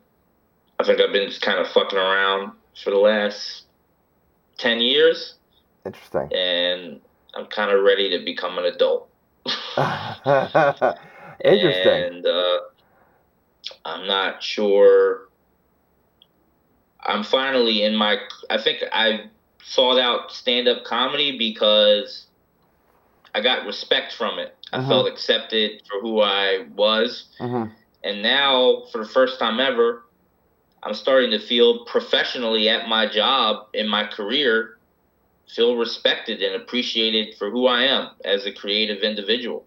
I think I've been just kind of fucking around for the last 10 years, Interesting. and I'm kind of ready to become an adult. *laughs* *laughs* Interesting. And uh, I'm not sure. I'm finally in my. I think I sought out stand up comedy because I got respect from it. I Mhm. felt accepted for who I was. hmm And now, for the first time ever, I'm starting to feel professionally at my job in my career, feel respected and appreciated for who I am as a creative individual.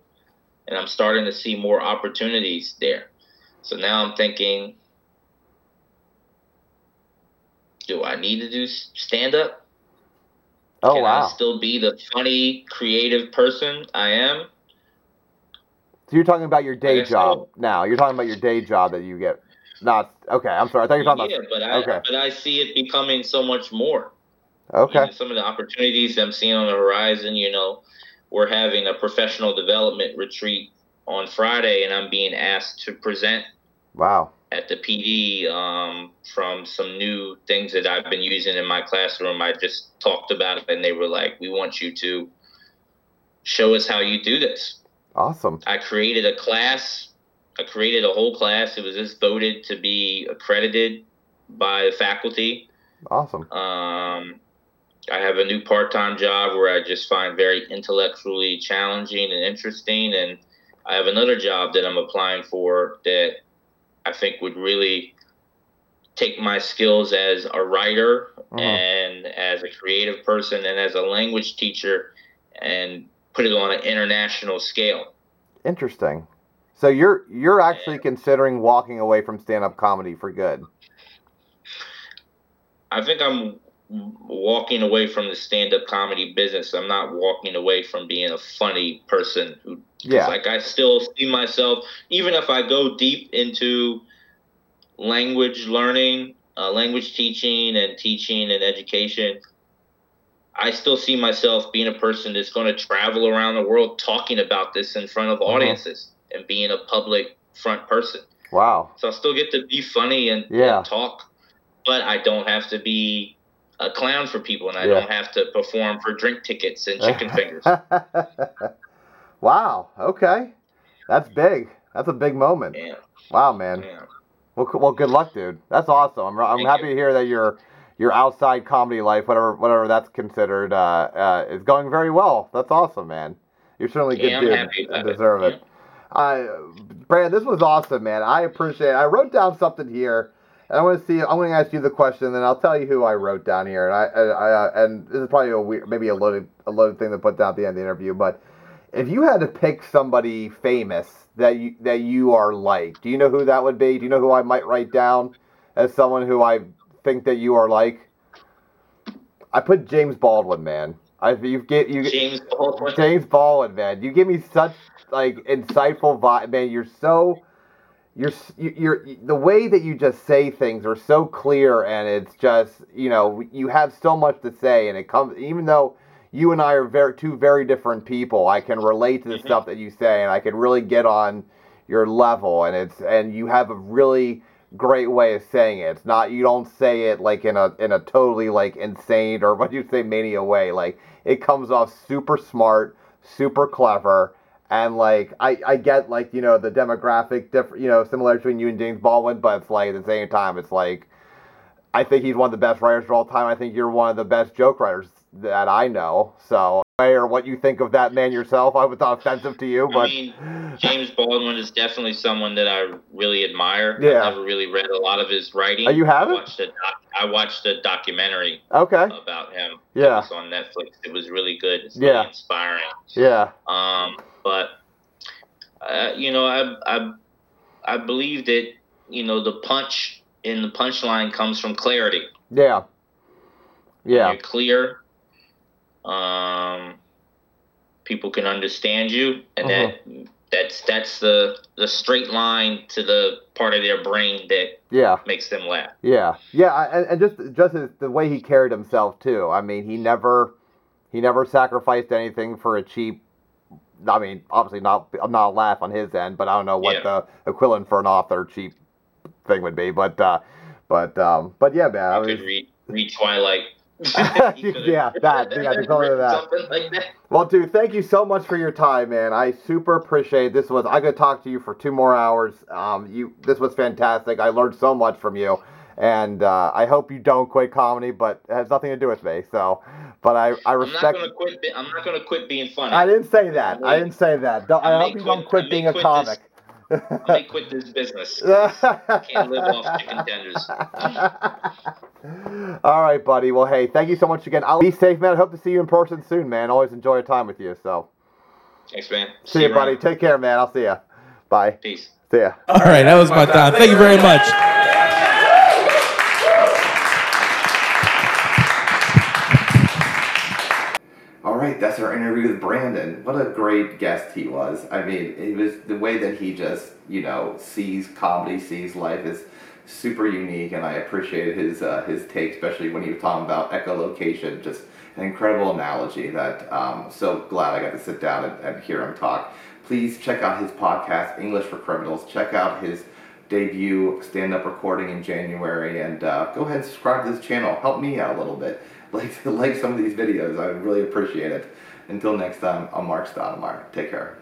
And I'm starting to see more opportunities there. So now I'm thinking, do I need to do stand up? Oh Can wow. I still be the funny, creative person I am? So you're talking about your day guess so. job now. You're talking about your day job that you get. Not okay. I'm sorry. I thought you were talking yeah, but I okay. but I see it becoming so much more. about. Okay. Some of the opportunities I'm seeing on the horizon, you know, we're having a professional development retreat on Friday, and I'm being asked to present Wow. At the PD um, from some new things that I've been using in my classroom. I just talked about it, and they were like, "We want you to show us how you do this." Awesome. I created a class. I created a whole class. It was just voted to be accredited by the faculty. Awesome. Um, I have a new part-time job where I just find very intellectually challenging and interesting, and I have another job that I'm applying for that I think would really take my skills as a writer Mhm. and as a creative person and as a language teacher and put it on an international scale. Interesting. So you're you're actually considering walking away from stand-up comedy for good. I think I'm walking away from the stand-up comedy business. I'm not walking away from being a funny person who Yeah. like I still see myself even if I go deep into language learning, uh, language teaching and teaching and education. I still see myself being a person that's going to travel around the world talking about this in front of Uh-huh. audiences and being a public front person. Wow. So I still get to be funny and, Yeah. and talk, but I don't have to be a clown for people, and I Yeah. don't have to perform for drink tickets and chicken *laughs* fingers. wow. Okay. That's big. That's a big moment. Yeah, Wow, man. yeah. Well, well, good luck, dude. That's awesome. I'm, I'm Thank happy you. to hear that your your outside comedy life, whatever whatever that's considered, uh, uh, is going very well. That's awesome, man. You're certainly a good Yeah, I'm dude and about it. deserve it. I, Brand, this was awesome, man. I appreciate it. I wrote down something here, and I want to see. I'm going to ask you the question, and then I'll tell you who I wrote down here. And I, I, I and this is probably a weird, maybe a loaded, a loaded thing to put down at the end of the interview. But if you had to pick somebody famous that you that you are like, do you know who that would be? Do you know who I might write down as someone who I think that you are like? I put James Baldwin, man. I you get you James Baldwin. James Baldwin, man. You give me such like insightful vibe, man. You're so you're you- you're the way that you just say things are so clear, and it's just you know you have so much to say, and it comes even though you and I are very two very different people. I can relate to the Mhm. stuff that you say, and I can really get on your level, and it's and you have a really great way of saying it. It's not you don't say it like in a in a totally like insane or *laughs* what do you say mania way. Like it comes off super smart, super clever, and like I I get like you know the demographic different you know similar between you and James Baldwin, but it's like at the same time it's like I think he's one of the best writers of all time. I think you're one of the best joke writers that I know. So or what you think of that man yourself, I was not offensive to you, I but mean, James Baldwin is definitely someone that I really admire. Yeah. I've never really read a lot of his writing. Oh, you haven't? I watched a doc- I watched a documentary okay, about him. Yeah. It was on Netflix. It was really good. It's Yeah. really inspiring. yeah, Um, but uh, you know, I I I believe that you know the punch in the punchline comes from clarity. yeah, yeah, You're clear. Um, people can understand you, and that that's that's the the straight line to the part of their brain that yeah. makes them laugh. Yeah, yeah, I- and, and just just his, the way he carried himself too. I mean, he never he never sacrificed anything for a cheap. I mean, obviously not. I'm not a laugh on his end, but I don't know what Yeah. the equivalent for an author cheap thing would be. But uh, but um, but yeah, man. I mean, could read read Twilight. *laughs* *laughs* Yeah, that- yeah, I can totally do that. Something like that. well, dude, thank you so much for your time, man. I super appreciate this. Was I could talk to you for two more hours? Um, you this was fantastic. I learned so much from you. And uh, I hope you don't quit comedy, but it has nothing to do with me. So, but I, I respect. I'm not gonna quit. be- I'm not gonna quit being funny. I didn't say that. I didn't say that. Don't, I I may hope you don't I quit may being a quit comic. I may quit this business. I *laughs* Can't live off chicken tenders. *laughs* All right, buddy. Well, hey, thank you so much again. I'll be safe, man. I hope to see you in person soon, man. Always enjoy a time with you. So, Thanks, man. see you, buddy. Take care, man. I'll see you. Bye. Peace. See ya. All right, that was my time. Thank you very much. Right, that's our interview with Brandon. What a great guest he was. I mean, it was the way that he just, you know, sees comedy, sees life is super unique, and I appreciated his uh, his take, especially when he was talking about echolocation. Just an incredible analogy that um, so glad I got to sit down and, and hear him talk. Please check out his podcast, English for Criminals. Check out his debut stand-up recording in January, and uh, go ahead and subscribe to this channel. Help me out a little bit. Like *laughs* like some of these videos, I would really appreciate it. Until next time, I'm Marc Staud. Take care.